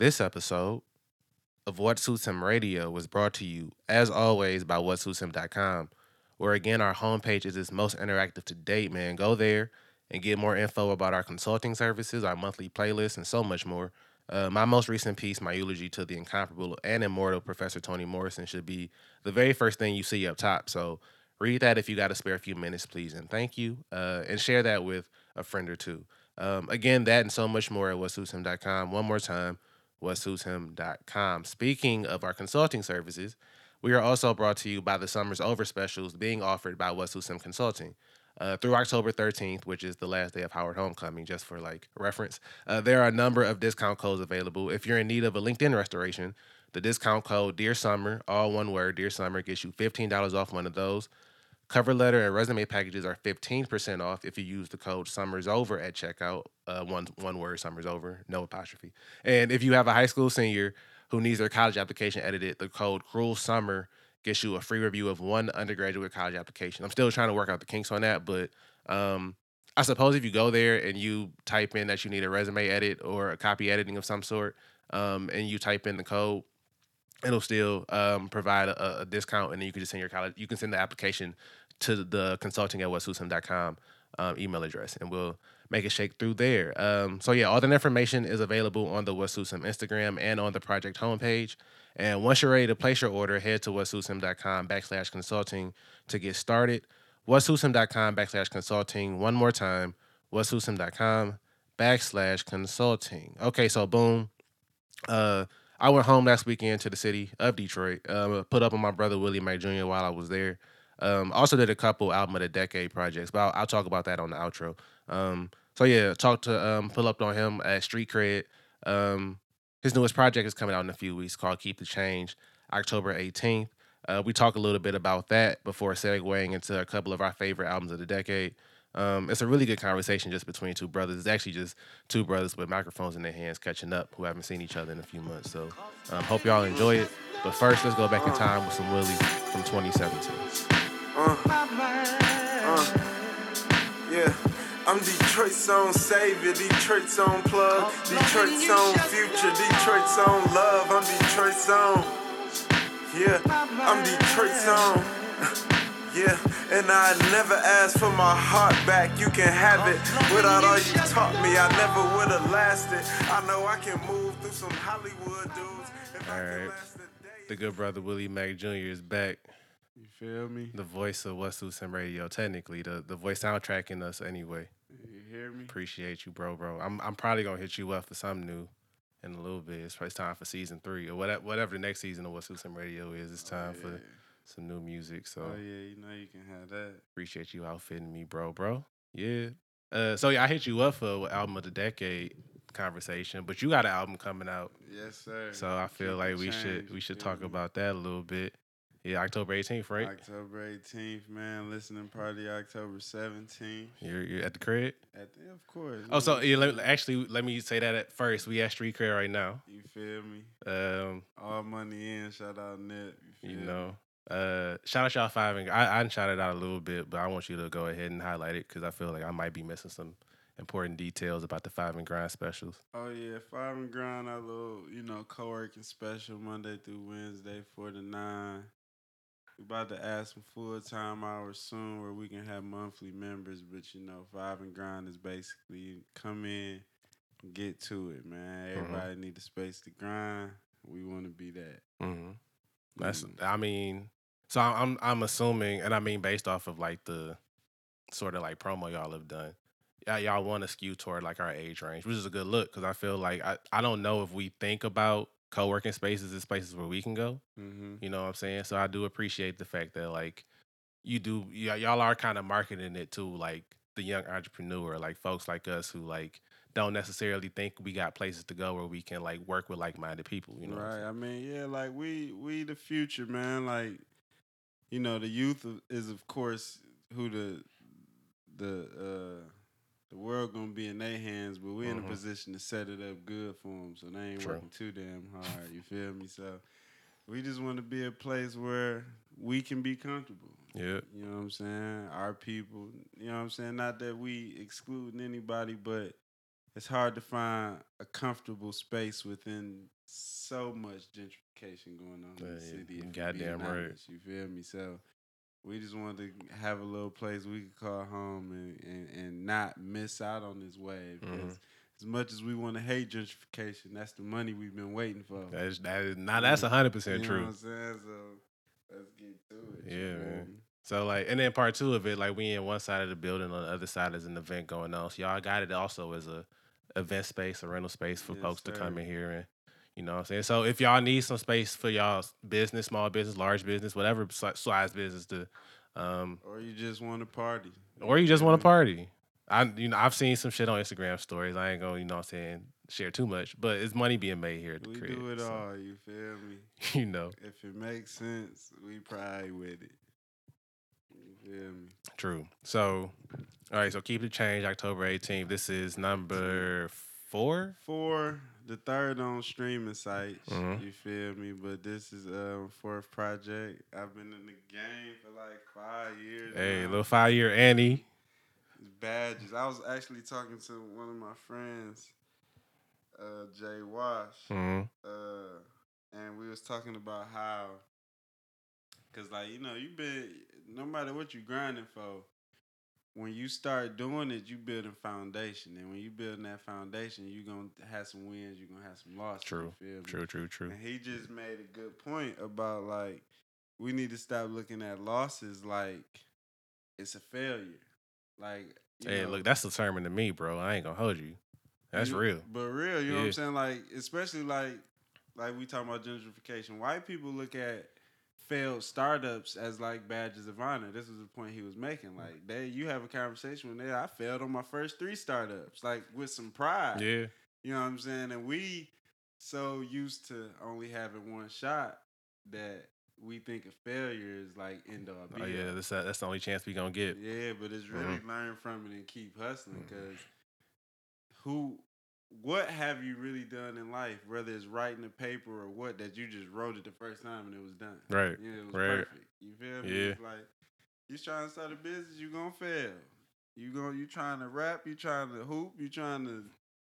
This episode of What Suits Him Radio was brought to you, as always, by WhatSuitsHim.com, where again our homepage is its most interactive to date, man. Go there and get more info about our consulting services, our monthly playlists, and so much more. Uh, my most recent piece, my eulogy to the incomparable and immortal Professor Toni Morrison, should be the very first thing you see up top. So read that if you got a spare few minutes, please, and thank you. Uh, and share that with a friend or two. Um, again, that and so much more at whatsuitshim.com. One more time, whatsuitshim.com. Speaking of our consulting services, we are also brought to you by the Summer's Over specials being offered by What Suits Him Consulting. Uh, through October 13th, which is the last day of Howard Homecoming, just for like reference, uh, there are a number of discount codes available. If you're in need of a LinkedIn restoration, the discount code Dear Summer, all one word, Dear Summer, gets you $15 off one of those. Cover letter and resume packages are 15% off if you use the code Summers Over at checkout. Uh, one one word, Summers Over, no apostrophe. And if you have a high school senior who needs their college application edited, the code Cruel Summer gets you a free review of one undergraduate college application. I'm still trying to work out the kinks on that, but um, I suppose if you go there and you type in that you need a resume edit or a copy editing of some sort, um, and you type in the code, it'll still um, provide a, a, discount, and then you can just send your college. You can send the application to the consulting at whatsuitshim.com um, email address, and we'll make a shake through there. Um, so yeah, all that information is available on the What Instagram and on the project homepage. And once you're ready to place your order, head to whatsuitshim.com backslash consulting to get started. Whatsuitshim.com backslash consulting. One more time, whatsuitshim.com backslash consulting. Okay, so boom. Uh, I went home last weekend to the city of Detroit. Um, put up on my brother Willie Mack Jr. while I was there. Um, also did a couple album of the decade projects, but I'll, I'll talk about that on the outro. Um, so yeah, talk to um, pull up on him at Street Cred. Um, his newest project is coming out in a few weeks called Keep the Change, October 18th. Uh, we talk a little bit about that before segueing into a couple of our favorite albums of the decade. Um, it's a really good conversation just between two brothers. It's actually just two brothers with microphones in their hands catching up who haven't seen each other in a few months. So um, hope y'all enjoy it. But first, let's go back in time with some Willie from 2017. Uh, uh, yeah. I'm Detroit's own savior, Detroit's own plug, Detroit's own future, Detroit's own love. I'm Detroit's own. Yeah, I'm Detroit's own. Yeah, and I never asked for my heart back. You can have it without all you taught me. I never would have lasted. I know I can move through some Hollywood dudes. All right. The good brother Willie Mack Jr. is back. You feel me? The voice of What Suits Him Radio, technically, the, the voice soundtracking us anyway. You hear me? Appreciate you, bro, bro. I'm I'm probably gonna hit you up for something new in a little bit. It's probably time for season three or whatever whatever the next season of What Suits Him Radio is. It's oh, time oh, yeah. for some new music. So Oh yeah, you know you can have that. Appreciate you outfitting me, bro, bro. Yeah. Uh, so yeah, I hit you up for album of the decade conversation, but you got an album coming out. Yes, sir. So I feel Keep like we should we should talk about that a little bit. Yeah, October 18th, right? October 18th, man. Listening party October 17th. You're, you're at the crib? At the, of course. Oh, so yeah, let, actually, let me say that at first. We at Street Cred right now. You feel me? Um, All money in. Shout out Net. You, you know. Uh, shout out y'all five and I I shout it out a little bit, but I want you to go ahead and highlight it because I feel like I might be missing some important details about the five and grind specials. Oh yeah, five and grind our little you know co-working special Monday through Wednesday four to nine. We about to add some full time hours soon where we can have monthly members, but you know, five and grind is basically come in, get to it, man. Mm-hmm. Everybody mm-hmm. need the space to grind. We want to be that. Mm-hmm. That's. I mean, so I'm I'm assuming, and I mean based off of like the sort of like promo y'all have done, y'all, y'all want to skew toward like our age range, which is a good look because I feel like I I don't know if we think about co-working spaces is places where we can go. Mm-hmm. You know what I'm saying? So I do appreciate the fact that like you do y- y'all are kind of marketing it to like the young entrepreneur, like folks like us who like don't necessarily think we got places to go where we can like work with like-minded people, you know. Right. I mean, yeah, like we we the future, man. Like you know, the youth is of course who the the uh the world gonna be in their hands, but we're mm-hmm. in a mm-hmm. position to set it up good for them, so they ain't True. working too damn hard. You feel me? So we just want to be a place where we can be comfortable. Yeah, you know what I'm saying. Our people, you know what I'm saying. Not that we excluding anybody, but it's hard to find a comfortable space within so much gentrification going on in Yeah, the city. goddamn right. honest, You feel me? So we just wanted to have a little place we could call home and, and, and not miss out on this wave. Mhm. as much as we want to hate gentrification, that's the money we've been waiting for. That is that is now that's hundred percent you know true. what I'm saying? So let's get to it. Yeah, feel man. So like, and then part two of it, like we in one side of the building, on the other side is an event going on. So y'all got it also as a event space, a rental space for Yes, folks to come in here and, you know, what I'm saying. So if y'all need some space for y'all's business, small business, large business, whatever size business to, um, Or you just want to party. or you just want to party. I, you know, I've seen some shit on Instagram stories. I ain't gonna, you know, what I'm saying share too much, but it's money being made here at the We crib. do it so, all, you feel me? You know, If it makes sense, we probably with it. You feel me? true. So, all right. So keep it change. October 18th. This is number four. Four, the third on streaming sites. Mhm. You feel me? But this is um fourth project. I've been in the game for like five years. Hey, now. little five year Annie. Badges. I was actually talking to one of my friends, uh, Jay Wash. hmm uh, and we was talking about how, cause like you know you been no matter what you grinding for, when you start doing it, you building foundation, and when you building that foundation, you gonna have some wins, you are gonna have some losses. True, you feel me? True, true, true. And he just made a good point about like we need to stop looking at losses like it's a failure. Like Hey, know, look, that's the sermon to me, bro. I ain't gonna hold you. That's you- real. But real, you know what I'm saying? Like, especially like like we talking about gentrification. White people look at failed startups as like badges of honor. This is the point he was making. Mm. Like they you have a conversation with them, I failed on my first three startups, like with some pride. Yeah, You know what I'm saying? And we so used to only having one shot that we think a failure is like end all oh yeah. That's uh, that's the only chance we gonna get. Yeah, but it's really Mhm. learn from it and keep hustling mm-hmm. because who, what have you really done in life? Whether it's writing a paper or what that you just wrote it the first time and it was done. Right, Yeah, it was right. perfect. You feel me? Yeah. It's like you trying to start a business, you gonna fail. You going you trying to rap, you trying to hoop, you trying to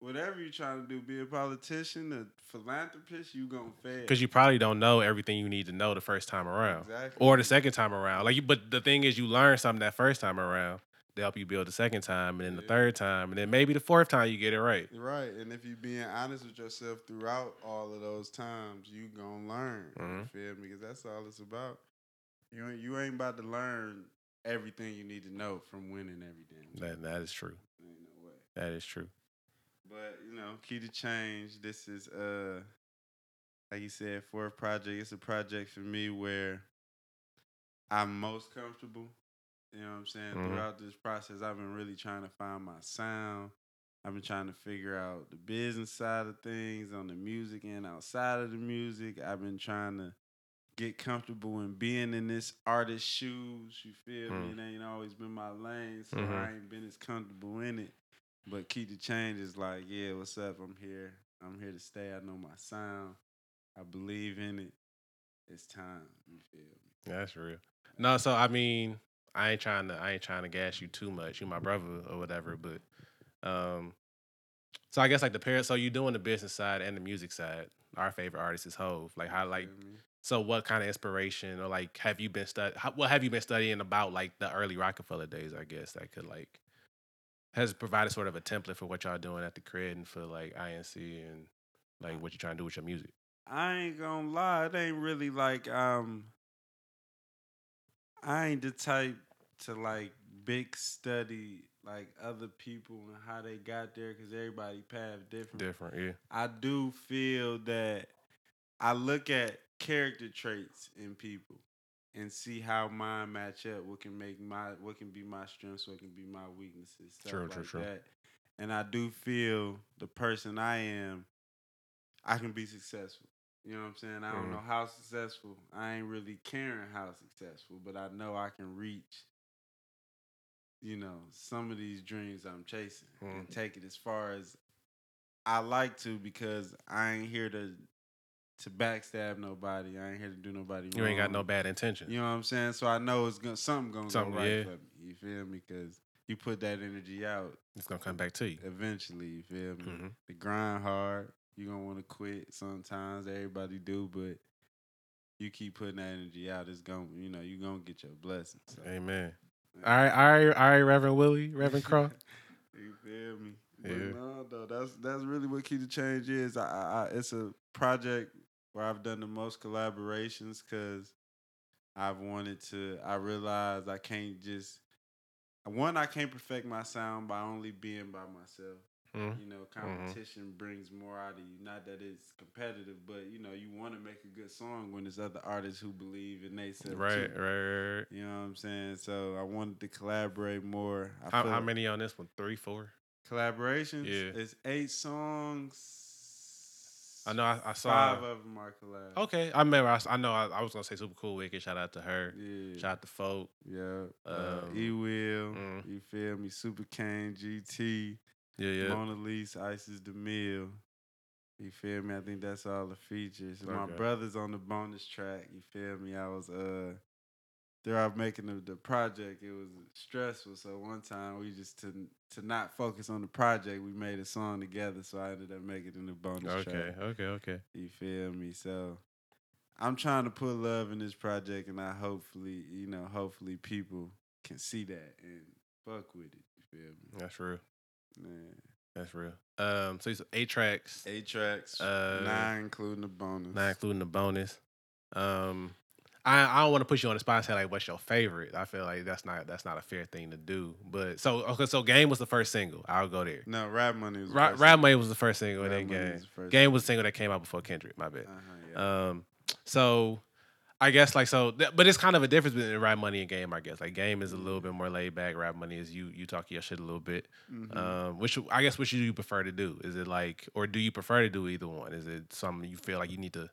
whatever you trying to do, be a politician, a philanthropist, you gonna fail. Because you probably don't know everything you need to know the first time around, exactly. or the second time around. Like, you, but the thing is, you learn something that first time around to help you build the second time, and then the Yeah. third time, and then maybe the fourth time you get it right. Right, and if you're being honest with yourself throughout all of those times, you gonna learn. You Mhm. feel me? Because that's all it's about. You ain't, you ain't about to learn everything you need to know from winning every damn. That that is true. Ain't no way. That is true. But you know, keep the change. This is uh, like you said, fourth project. It's a project for me where I'm most comfortable. You know what I'm saying? Mhm. Throughout this process, I've been really trying to find my sound. I've been trying to figure out the business side of things on the music and outside of the music. I've been trying to get comfortable in being in this artist's shoes. You feel me? Mm. It ain't always been my lane, so Mhm. I ain't been as comfortable in it. But keep the change is like, yeah, what's up? I'm here. I'm here to stay. I know my sound. I believe in it. It's time. You feel me? That's real. No, so I mean, I ain't trying to I ain't trying to gas you too much. You my brother or whatever, but um so I guess like the parents so you doing the business side and the music side. Our favorite artist is Hove. Like how like me? so what kind of inspiration or like have you been stud how, what have you been studying about like the early Rockefeller days, I guess, that could like has provided sort of a template for what y'all doing at the crib and for like INC and like what you're trying to do with your music. I ain't gonna lie, it ain't really like um I ain't the type to like big study like other people and how they got there because everybody path different. Different, yeah. I do feel that I look at character traits in people and see how mine match up. What can make my what can be my strengths, what can be my weaknesses, stuff True, like true, true. that. And I do feel the person I am, I can be successful. You know what I'm saying? I don't Mhm. know how successful. I ain't really caring how successful, but I know I can reach. You know, some of these dreams I'm chasing and Mhm. take it as far as I like to because I ain't here to to backstab nobody. I ain't here to do nobody You ain't got no bad intention. You know what I'm saying? So I know it's gonna something gonna Something, go right yeah. for me. You feel me? Because you put that energy out It's gonna come back to you. eventually. You feel me? Mhm. The grind hard. You gonna want to quit sometimes. Everybody do, but you keep putting that energy out. It's gonna, you know, you're gonna get your blessings. So, Amen. All right, all right, all right, Reverend Willie, Reverend Crow. you feel me? But Yeah. no, though, that's that's really what Keep the Change is. I, I, I it's a project where I've done the most collaborations because I've wanted to. I realized I can't just one. I can't perfect my sound by only being by myself. Mhm. You know, competition brings more out of you. Not that it's competitive, but you know, you want to make a good song when there's other artists who believe in they too. right, right, right. You know what I'm saying? So I wanted to collaborate more. I How, how many on this one? Three, four? collaborations? Yeah. It's eight songs. I know. I, I saw. Five of them are collab. Okay, I remember. I know. I, I was gonna say super cool wicked. Shout out to her. Yeah. Shout out to folk. Yeah. Uh, Um, E Will. mm. You feel me? Super Kane, GT, Yeah, yeah. Mona Lisa, Isis DeMille. You feel me? I think that's all the features. My brother's on the bonus track. You feel me? I was uh throughout making the, the project, it was stressful. So one time we just to to not focus on the project, we made a song together. So I ended up making it in the bonus Okay, track. Okay, okay, okay. You feel me? So I'm trying to put love in this project, and I hopefully, you know, hopefully people can see that and fuck with it. You feel me? That's real. Man. That's real. Um, so it's eight tracks, Eight tracks, Uh, nine including the bonus. Nine including the bonus. Um, I I don't want to put you on the spot and say like what's your favorite. I feel like that's not that's not a fair thing to do. But so okay, so game was the first single. I'll go there. No, Rap Money was. the Rap first Rap. Money was the first single, and then Money game. was Game was the single that came out before Kendrick. My bad. Uh-huh, yeah. Um, so I guess like so, but it's kind of a difference between rap money and game. I guess like game is a little bit more laid back. Rap money is you you talk your shit a little bit. Mhm. Um, which I guess which do you prefer to do? Is it like, or do you prefer to do either one? Is it something you feel like you need to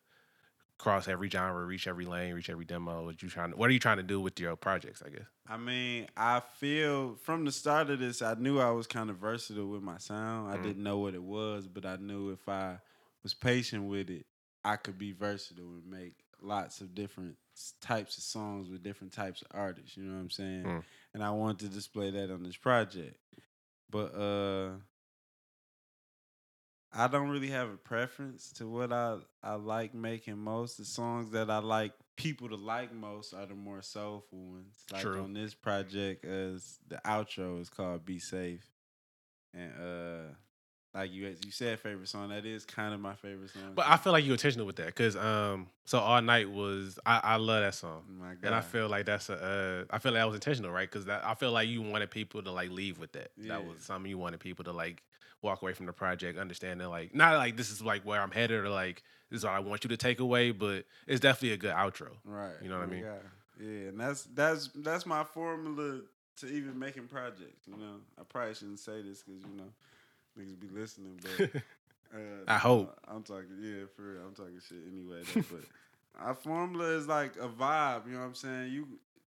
cross every genre, reach every lane, reach every demo? What you trying? To, what are you trying to do with your projects? I guess. I mean, I feel from the start of this, I knew I was kind of versatile with my sound. I Mhm. didn't know what it was, but I knew if I was patient with it, I could be versatile and make lots of different types of songs with different types of artists. You know what I'm saying? Mm. And I wanted to display that on this project. But uh I don't really have a preference to what I, I like making most. The songs that I like people to like most are the more soulful ones. Like True. on this project, as the outro is called "Be Safe," and uh, like you you said, favorite song. That is kind of my favorite song. But I feel like you intentional with that because um, so all night was I, I love that song. And I feel like that's a, uh, I feel like that was intentional, right? Because I feel like you wanted people to like leave with that. Yeah. That was something you wanted people to like walk away from the project, understanding like not like this is like where I'm headed or like this is what I want you to take away, but it's definitely a good outro. Right. You know what I mean? God. Yeah, and that's that's that's my formula to even making projects. You know, I probably shouldn't say this because you know niggas be listening, but uh, I hope. I'm talking. Yeah, for real, I'm talking shit anyway. Though, but our formula is like a vibe. You know what I'm saying? You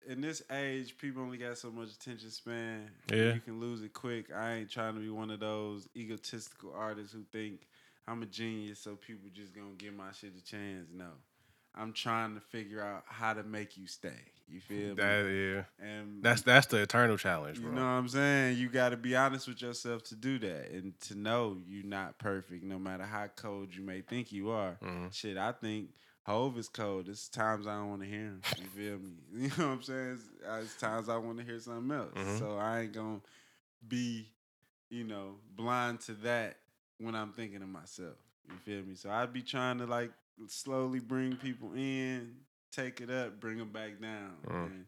in this age, people only got so much attention span. Yeah. you can lose it quick. I ain't trying to be one of those egotistical artists who think I'm a genius, so people just gonna give my shit a chance. No. I'm trying to figure out how to make you stay. You feel that me? yeah, And that's that's the eternal challenge, you know what I'm saying? You got to be honest with yourself to do that and to know you're not perfect, no matter how cold you may think you are. Mhm. Shit, I think Hove is cold. There's times I don't want to hear him. You feel me? You know what I'm saying? It's, uh, it's times I want to hear something else. Mhm. So I ain't gonna be, you know, blind to that when I'm thinking of myself. You feel me? So I'd be trying to like slowly bring people in, take it up, bring them back down. Mm.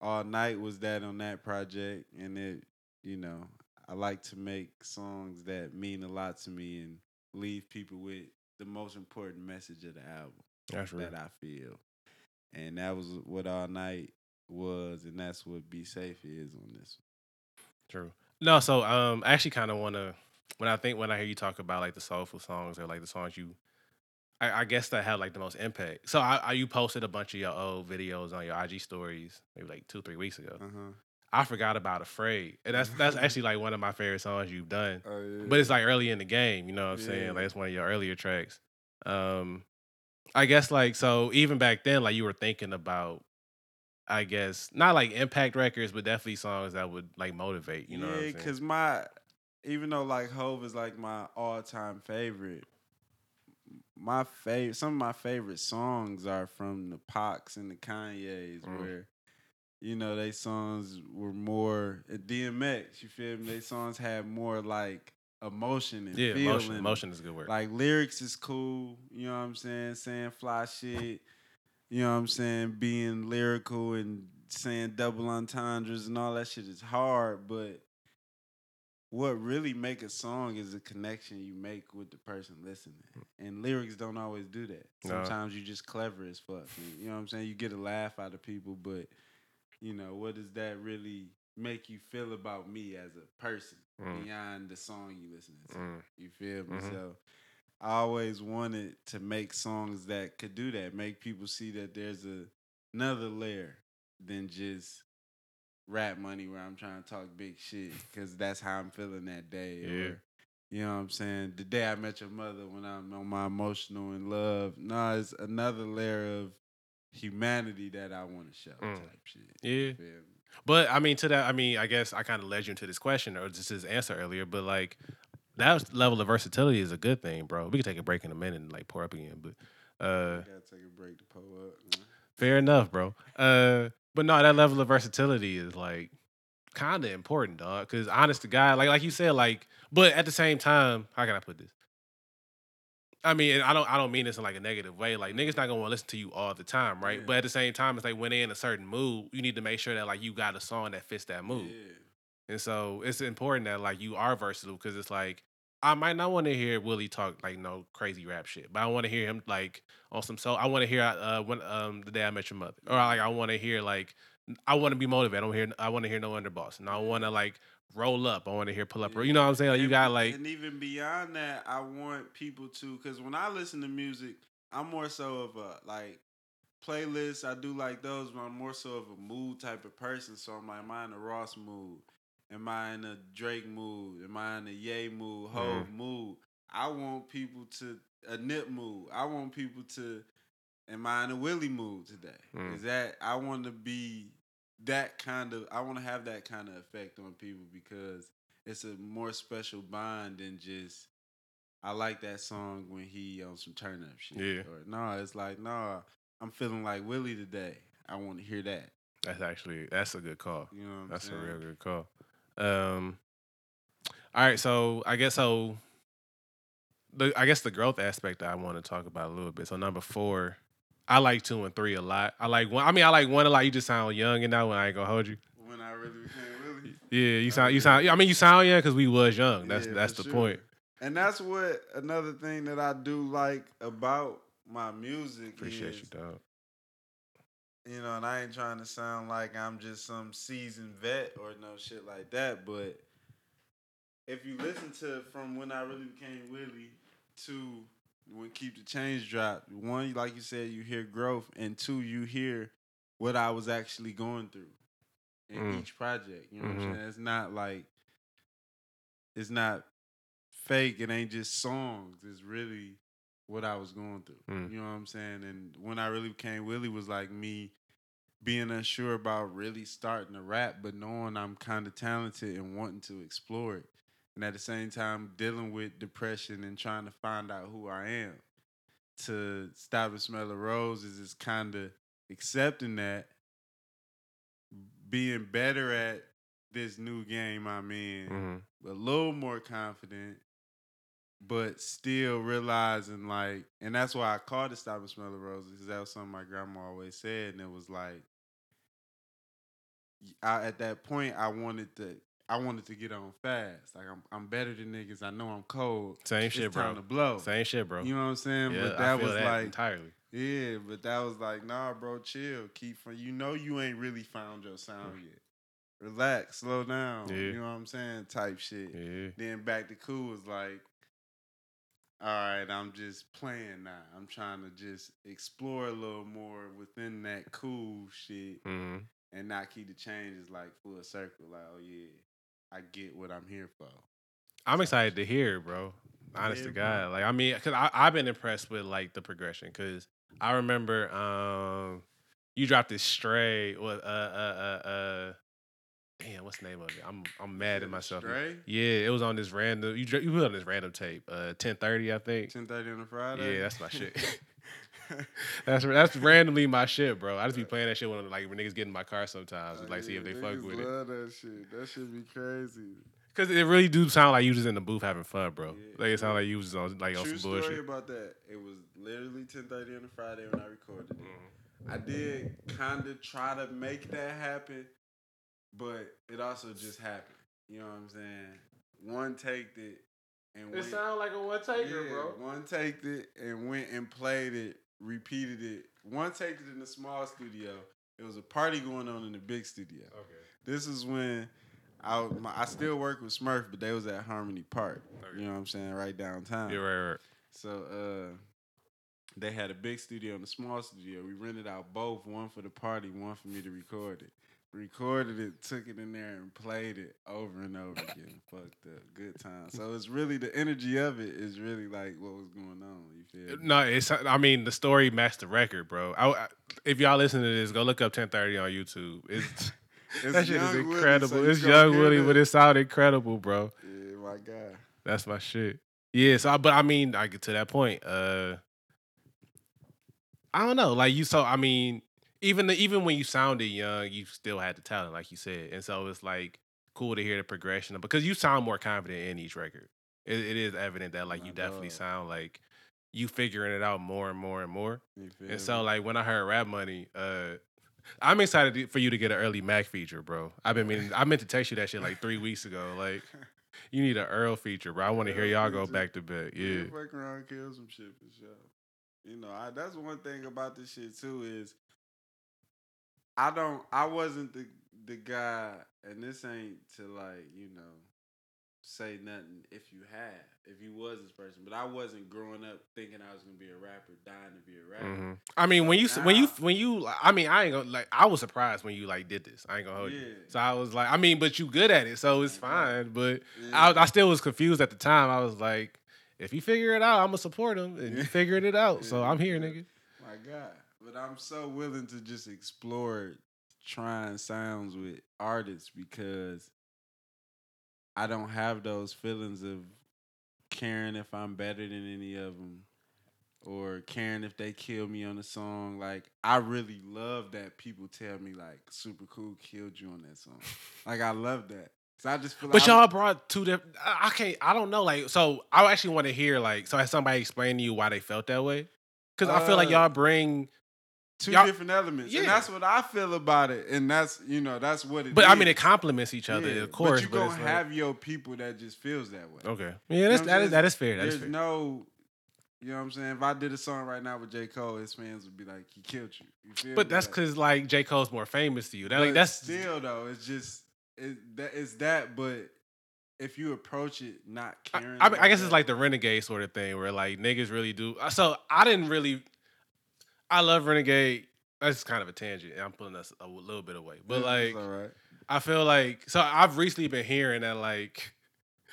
All night was that on that project, and it, you know, I like to make songs that mean a lot to me and leave people with the most important message of the album That's real. that I feel. And that was what all night was, and that's what Be Safe is on this. True. No, so um, I actually kind of want to when I think when I hear you talk about like the soulful songs or like the songs you, I, I guess that have like the most impact. So I, I you posted a bunch of your old videos on your IG stories maybe like two three weeks ago. Uh huh. I forgot about Afraid, and that's that's actually like one of my favorite songs you've done. Oh yeah. But it's like early in the game, you know what I'm Yeah. saying? Like it's one of your earlier tracks. Um, I guess like so even back then, like you were thinking about I guess not like impact records, but definitely songs that would like motivate. You know, yeah, because my even though like Hove is like my all time favorite, my favorite some of my favorite songs are from the Pacs and the Kanyes, Mhm. where you know they songs were more DMX. You feel me? They songs had more like emotion and yeah, feel emotion, emotion is a good word. Like lyrics is cool, you know what I'm saying? Saying fly shit, you know what I'm saying? Being lyrical and saying double entendres and all that shit is hard, but what really make a song is the connection you make with the person listening. And lyrics don't always do that. No. Sometimes you just clever as fuck. You know what I'm saying? You get a laugh out of people, but you know, what does that really make you feel about me as a person Mm. beyond the song you listening to? Mm. You feel me? Mhm. So I always wanted to make songs that could do that, make people see that there's a, another layer than just rap money where I'm trying to talk big shit because that's how I'm feeling that day. Yeah. Or, you know what I'm saying? The day I met your mother when I'm on my emotional and love. No, it's another layer of humanity that I want to show Mm. type shit. Yeah. You feel me? But I mean, to that, I mean, I guess I kind of led you into this question or just his answer earlier. But like, that level of versatility is a good thing, bro. We can take a break in a minute and like pour up again. But uh, gotta take a break to pull up. Man. fair enough, bro. Uh, but no, that level of versatility is like kind of important, dog. Because honest to God, like like you said, like, but at the same time, how can I put this? I mean, I don't I don't mean this in like a negative way. Like niggas not gonna want to listen to you all the time, right? Yeah. But at the same time, it's like when they're in a certain mood, you need to make sure that like you got a song that fits that mood. Yeah. And so it's important that like you are versatile because it's like I might not want to hear Willie talk like no crazy rap shit, but I want to hear him like on some so I want to hear uh when um the day I met your mother, or like I want to hear like I want to be motivated. I don't hear I want to hear no underboss, and I want to like roll up. I want to hear pull up. Yeah. You know what I'm saying? Like, you got like and even beyond that, I want people to because when I listen to music, I'm more so of a like playlists. I do like those, but I'm more so of a mood type of person. So I'm like, am I in a Ross mood? Am I in a Drake mood? Am I in a Yay mood? Hove mood? I want people to a Nip mood. I want people to. Am I in a Willie mood today? Mm. Is that I want to be that kind of? I want to have that kind of effect on people because it's a more special bond than just I like that song when he on some turn up shit. Yeah. Or no, it's like no, I'm feeling like Willie today. I want to hear that. that's actually that's a good call. You know what I'm That's a real good call. Um, all right, so I guess so. The I guess the growth aspect that I want to talk about a little bit. So number four, I like two and three a lot. I like one. I mean, I like one a lot. You just sound young and that when I ain't gonna hold you. When I really became really. Yeah, you sound you sound. I mean, you sound young because we was young. That's Yeah, that's the sure. point. And that's what another thing that I do like about my music Appreciate is, you, dog. You know, and I ain't trying to sound like I'm just some seasoned vet or no shit like that, but if you listen to from when I really became Willie to when Keep the Change dropped, one, like you said, you hear growth, and two, you hear what I was actually going through in Mm. each project. You know what Mhm. I'm saying? It's not like it's not fake. It ain't just songs. It's really what I was going through. Mm. You know what I'm saying? And when I really became Willie was like me being unsure about really starting to rap, but knowing I'm kind of talented and wanting to explore it. And at the same time, dealing with depression and trying to find out who I am. To stop and smell the roses is kind of accepting that, being better at this new game I'm in, hmm a little more confident, but still realizing like, and that's why I called it "Stop and Smell the Roses" because that was something my grandma always said, and it was like, I, at that point, I wanted to, I wanted to get on fast. Like I'm, I'm better than niggas. I know I'm cold. Same It's shit, bro. time to blow. Same shit, bro. You know what I'm saying? yeah, but I that feel was that like, entirely. yeah, but that was like, nah, bro, chill. Keep from you know you ain't really found your sound yet. Relax, slow down. Yeah. You know what I'm saying? Type shit. Yeah. Then back to cool was like, all right, I'm just playing now. I'm trying to just explore a little more within that cool shit hmm and not keep the changes like full circle. Like, oh yeah, I get what I'm here for. I'm excited to hear, it, bro. Honest Yeah, to bro. God, like I mean, cause I I've been impressed with like the progression. Cause I remember, um, You dropped this stray. What? Uh, uh, uh, uh. Damn, what's the name of it? I'm I'm mad at myself. Stray? Yeah, it was on this random. You you put on this random tape. Uh, ten thirty, I think. Ten thirty on a Friday. Yeah, that's my shit. That's that's randomly my shit, bro. I just be playing that shit when like when niggas get in my car sometimes, just, like see if they fuck with it. love that shit. That should be crazy. Cause it really do sound like you just in the booth having fun, bro. Yeah. Like it sound like you was on like on True some story bullshit. about that. It was literally ten thirty on a Friday when I recorded it. Mm-hmm. I did kind of try to make that happen, but it also just happened. You know what I'm saying? One taked it and It went, sound like a one yeah, bro. One taked it and went and played it, repeated it. One taked it in the small studio. It was a party going on in the big studio. Okay. This is when I my, I still work with Smurf, but they was at Harmonie Park. Okay. You know what I'm saying? Right downtown. Yeah, right, right. So uh, they had a big studio and a small studio. We rented out both, one for the party, one for me to record it. Recorded it, took it in there, and played it over and over again. Fucked up, good time. So it's really the energy of it is really like what was going on. You feel? me? No, it's. I mean, the story matched the record, bro. I, I- if y'all listen to this, go look up 1030 on YouTube. It's, It's that shit is Young Woody, incredible. so it's Young Woody, that. but it sounded incredible, bro. yeah, my God. That's my shit. Yeah, so but I mean, I get to that point. Uh I don't know. Like you so I mean, even the, even when you sounded young, you still had the talent, like you said. And so it's like cool to hear the progression because you sound more confident in each record. It, it is evident that like My you definitely sound like you figuring it out more and more and more. And so like when I heard Rap Money, uh I'm excited for you to get an Earlly Mac feature, bro. I've been meaning I meant to text you that shit like three weeks ago. Like you need an Earl feature, bro. I want to hear y'all go back to back. Yeah. fuck around, kill some shit for sure. You know, I, that's one thing about this shit too is I don't, I wasn't the the guy, and this ain't to like you know say nothing if you had, if you was this person, but I wasn't growing up thinking I was gonna be a rapper, dying to be a rapper. hmm I mean, when you s- when you when you, I mean, I ain't gonna like. I was surprised when you like did this. I ain't gonna hold you. So I was like, I mean, but you good at it, so it's fine. But Yeah. I, I still was confused at the time. I was like, if you figure it out, I'm gonna support him, and you Yeah. figured it out. So I'm here, nigga. My God. But I'm so willing to just explore trying sounds with artists because I don't have those feelings of caring if I'm better than any of them or caring if they kill me on a song. Like, I really love that people tell me, like, super cool killed you on that song. like, I love that. So I just feel But like. y'all brought two different. I can't. I don't know. Like, so I actually want to hear like. So has somebody explained to you why they felt that way? Because I feel like Uh, y'all bring. Two y'all- different elements. Yeah. And that's what I feel about it. And that's, you know, that's what it But I mean, it complements each other, Yeah, of course. But you gonna it's like- have your people that just feels that way. Okay. Yeah, that's, that is that is fair. That is There's fair. no, you know what I'm saying. If I did a song right now with J Cole, his fans would be like, "He killed you." you feel But me? that's because like J Cole's more famous to you. That, like that's still though. It's just it, that it's that. But if you approach it not caring, I, mean, I about guess it's like the renegade sort of thing where like niggas really do. uh, So I didn't really. I love renegade. That's kind of a tangent. I'm pulling us a little bit away, but like right. I feel like so I've recently been hearing that like,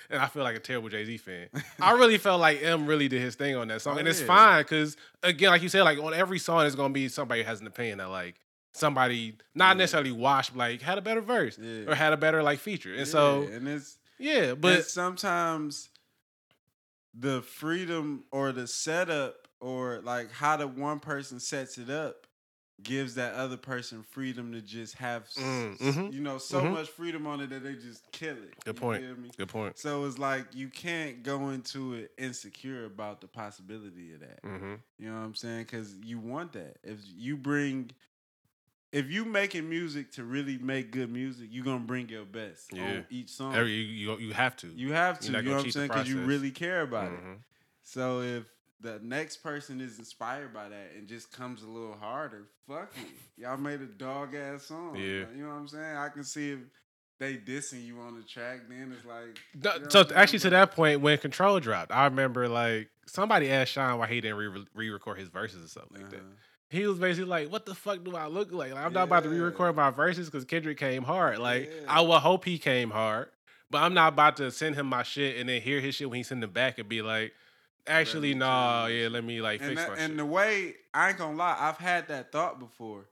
and I feel like a terrible Jay Z fan. I really felt like Em really did his thing on that song, Oh, and it's yeah. fine because again, like you said, like on every song, it's gonna be somebody who has an opinion that like somebody not Yeah. necessarily washed, like had a better verse Yeah. or had a better like feature, and so and it's yeah, but sometimes the freedom or the setup or like how the one person sets it up gives that other person freedom to just have s- mm-hmm. you know so mhm. much freedom on it that they just kill it. Good You point. good point. So it's like you can't go into it insecure about the possibility of that. Mm-hmm. You know what I'm saying? Because you want that. If you bring, if you making music to really make good music, you're gonna bring your best Yeah. on each song. Every you, you you have to. You have to. You're You know what I'm saying? Because you really care about it. Mhm. So if the next person is inspired by that and just comes a little harder, fuck it. Y'all made a dog ass song. Yeah. You know what I'm saying? I can see if they dissing you on the track, then it's like. You know so what I'm saying? actually, to that point, when Control dropped, I remember like somebody asked Sean why he didn't re- re-record his verses or something like that. Uh-huh. He was basically like, "What the fuck do I look like? Like, I'm not about to re-record my verses because Kendrick came hard. Like, Yeah. I will hope he came hard, but I'm not about to send him my shit and then hear his shit when he send it back and be like, actually, me nah, yeah, let me like and, fix that, my and shit. the way I ain't gonna lie, I've had that thought before.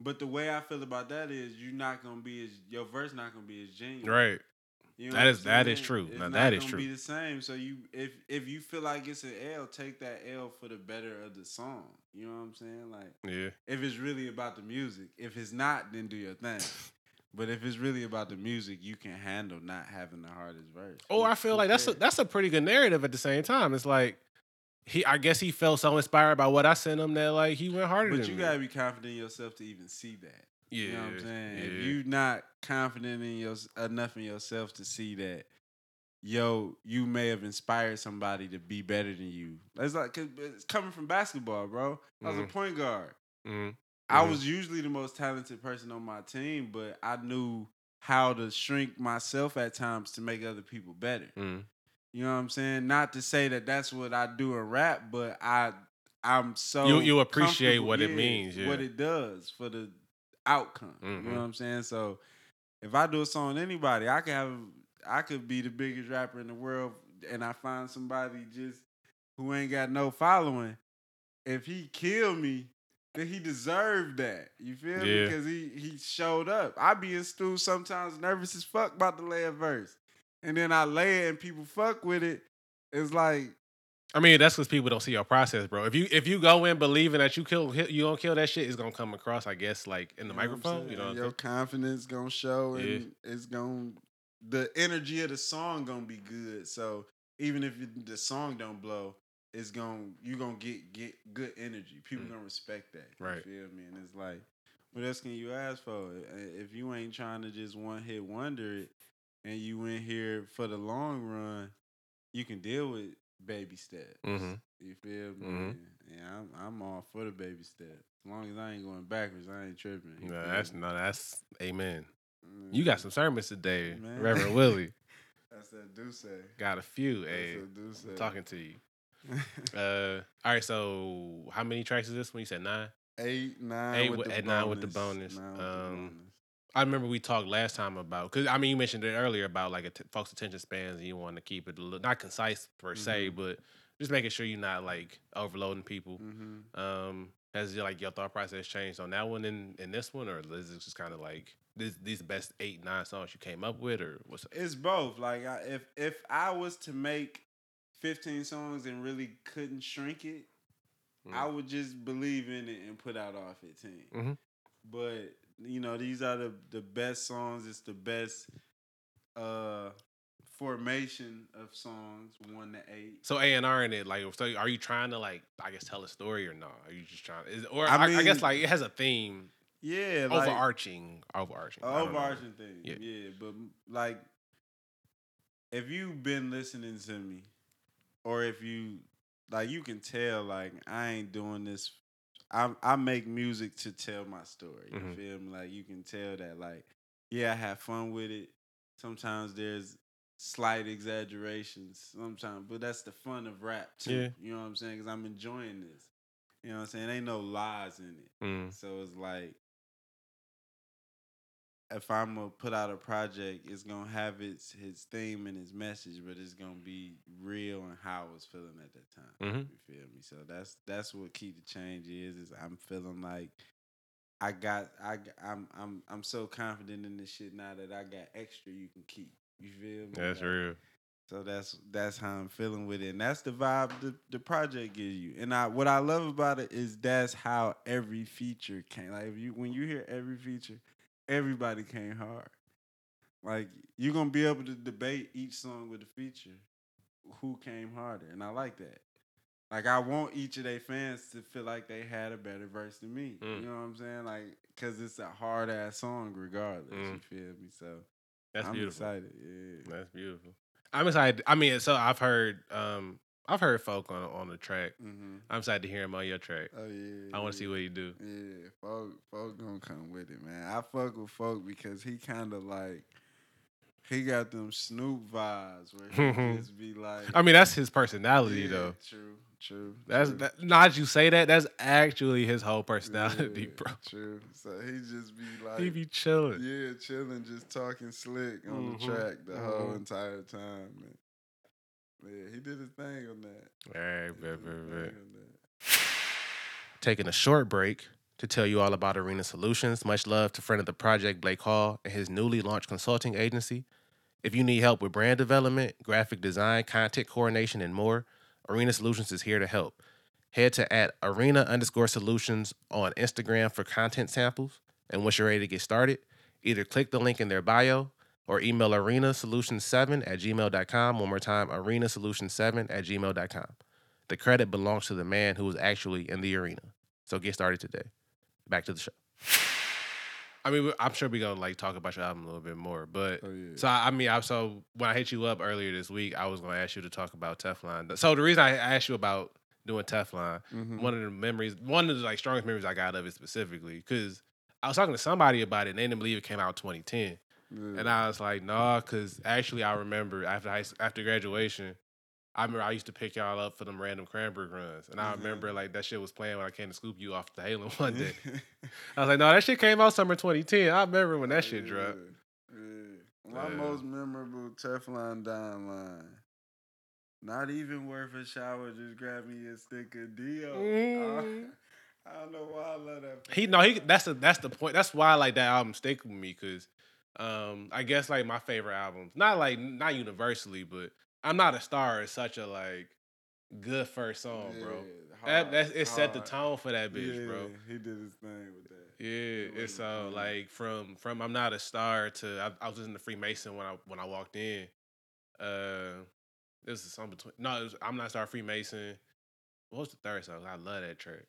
But the way I feel about that is you're not gonna be as your verse not gonna be as genuine. Right. You That what is- that is true. It's Now, that is true. Be the same. So you if if you feel like it's an L, take that L for the better of the song. You know what I'm saying? Like Yeah. if it's really about the music. If it's not, then do your thing. But if it's really about the music, you can handle not having the hardest verse. Or Who- I feel like that's a, that's a pretty good narrative at the same time. It's like he I guess he felt so inspired by what I sent him that like he went harder But you me. gotta be confident in yourself to even see that. yeah, You know what I'm saying? yeah. If you're not confident in your enough in yourself to see that, yo, you may have inspired somebody to be better than you. It's like 'cause it's coming from basketball, bro. I was a Mhm. point guard. Mhm. I was usually the most talented person on my team, but I knew how to shrink myself at times to make other people better. Mhm. You know what I'm saying? Not to say that that's what I do in rap, but I I'm so You- you appreciate what it means, what it does for the outcome. You Mhm. know what I'm saying? So if I do a song anybody, I could have I could be the biggest rapper in the world, and I find somebody just who ain't got no following. If he kill me, then he deserved that. You feel me? Because he he showed up. I be in stool sometimes nervous as fuck about to lay a verse. And then I lay it and people fuck with it. It's like I mean, that's because people don't see your process, bro. If you if you go in believing that you kill you don't kill that shit, it's gonna come across, I guess, like in the You know microphone. You know, your confidence gonna show, Yeah. and it's gonna the energy of the song gonna be good. So even if the song don't blow, it's gonna you gonna get get good energy. People Mm. gonna respect that. You Right. feel me? And it's like, what else can you ask for? If you ain't trying to just one hit wonder it, and you in here for the long run, you can deal with baby steps. Mhm. You feel me? Mhm. Yeah, I'm I'm all for the baby steps. As long as I ain't going backwards, I ain't tripping. No, that's me? no, that's amen. Mm, You got some sermons today, Man. Reverend Willie. That's that do say. Got a few. That's Hey, that do say. talking to you. Uh, all right. So, how many tracks is this one? You said nine. eight, nine, Eight with with- the at nine with the bonus. Nine with the Um, bonus. I remember we talked last time about because I mean you mentioned it earlier about like folks' attention spans and you want to keep it a little, not concise per se, Mhm. but just making sure you're not like overloading people. Mhm. Um, has your like your thought process changed on that one and in this one, or is it just kind of like this, these best eight nine songs you came up with, or what's It's both. Like I, if if I was to make fifteen songs and really couldn't shrink it, I Mm. would just believe in it and put out all 15 Mhm. But you know, these are the the best songs. It's the best uh formation of songs, one to eight. so A and R in it? Like, so are you trying to like I guess tell a story or no? Are you just trying? Is, or I I, I guess like it has a theme, Yeah, like, overarching, overarching, don't know. overarching thing. Yeah. Yeah. but like if you've been listening to me, or if you like, you can tell like I ain't doing this. I I make music to tell my story. You Mhm. feel me? Like you can tell that like yeah, I have fun with it. Sometimes there's slight exaggerations. Sometimes, but that's the fun of rap too. Yeah. You know what I'm saying? Because I'm enjoying this. You know what I'm saying? Ain't no lies in it. Mm. So it's like if I'm gonna put out a project, it's gonna have its his theme and his message, but it's gonna be real and how I was feeling at that time. Mhm. You feel me? So that's that's what keep the change is. Is I'm feeling like I got I I'm I'm I'm so confident in this shit now that I got extra you can keep. You feel me? That's Like, real. so that's that's how I'm feeling with it, and that's the vibe the, the project gives you. And I what I love about it is that's how every feature came. Like if you when you hear every feature, everybody came hard. Like you're gonna be able to debate each song with the feature, who came harder, and I like that. Like I want each of their fans to feel like they had a better verse than me. Mm. You know what I'm saying? Like because it's a hard ass song regardless. You Mm. feel me? So That's I'm beautiful. excited. Yeah. That's beautiful. I'm excited. I mean, so I've heard, um, I've heard folk on on the track. Mm-hmm. I'm excited to hear him on your track. Oh yeah. I want to yeah. see what he do. Yeah, folk, folk gonna come with it, man. I fuck with folk because he kind of like he got them Snoop vibes where he just be like. I mean, that's his personality, yeah, though. True, true. That's true. that. Not you say that. That's actually his whole personality, Yeah, bro. True. So he just be like, He be chilling. yeah, chilling, just talking slick on Mhm, the track the whole mhm. entire time, man. Yeah, he did his thing on that. All right, He did bet, bet, bet. on that. Taking a short break. to tell you all about Arena Solutions. Much love to friend of the project, Blake Hall, and his newly launched consulting agency. If you need help with brand development, graphic design, content coordination, and more, Arena Solutions is here to help. Head to at arena underscore solutions on Instagram for content samples. And once you're ready to get started, either click the link in their bio or email arenasolutions7 at gmail.com. One more time, arenasolutions7 at gmail.com. The credit belongs to the man who was actually in the arena. So get started today. Back to the show. I mean, I'm sure we're gonna like talk about your album a little bit more, but Oh yeah. so I I mean, I so when I hit you up earlier this week, I was gonna ask you to talk about Teflon. So the reason I asked you about doing Teflon, Mhm. one of the memories, one of the like strongest memories I got of it specifically, because I was talking to somebody about it, and they didn't believe it came out 2010, Yeah. and I was like, nah, because actually I remember after high, after graduation. I remember I used to pick y'all up for them random cranberry runs, and I Mhm. remember like that shit was playing when I came to scoop you off the Halo one day. I was like, no, that shit came out summer 2010. I remember when that shit dropped. Yeah, yeah. My Yeah. most memorable Teflon Don line. Not even worth a shower, just grab me a stick of Dio. Mm. I, I don't know why I love that. He no, he that's the that's the point. That's why I like that album stick with me because um I guess like my favorite albums, not like not universally, but I'm not a star is such a like good first song, bro. That, that's it set the tone for that bitch, yeah, bro. He did his thing with that. Yeah, It it's so fun. like from from I'm not a star to I, I was in the Freemason when I when I walked in. Uh, this is something between. No, it was, I'm not a star Freemason. What was the third song? I love that track.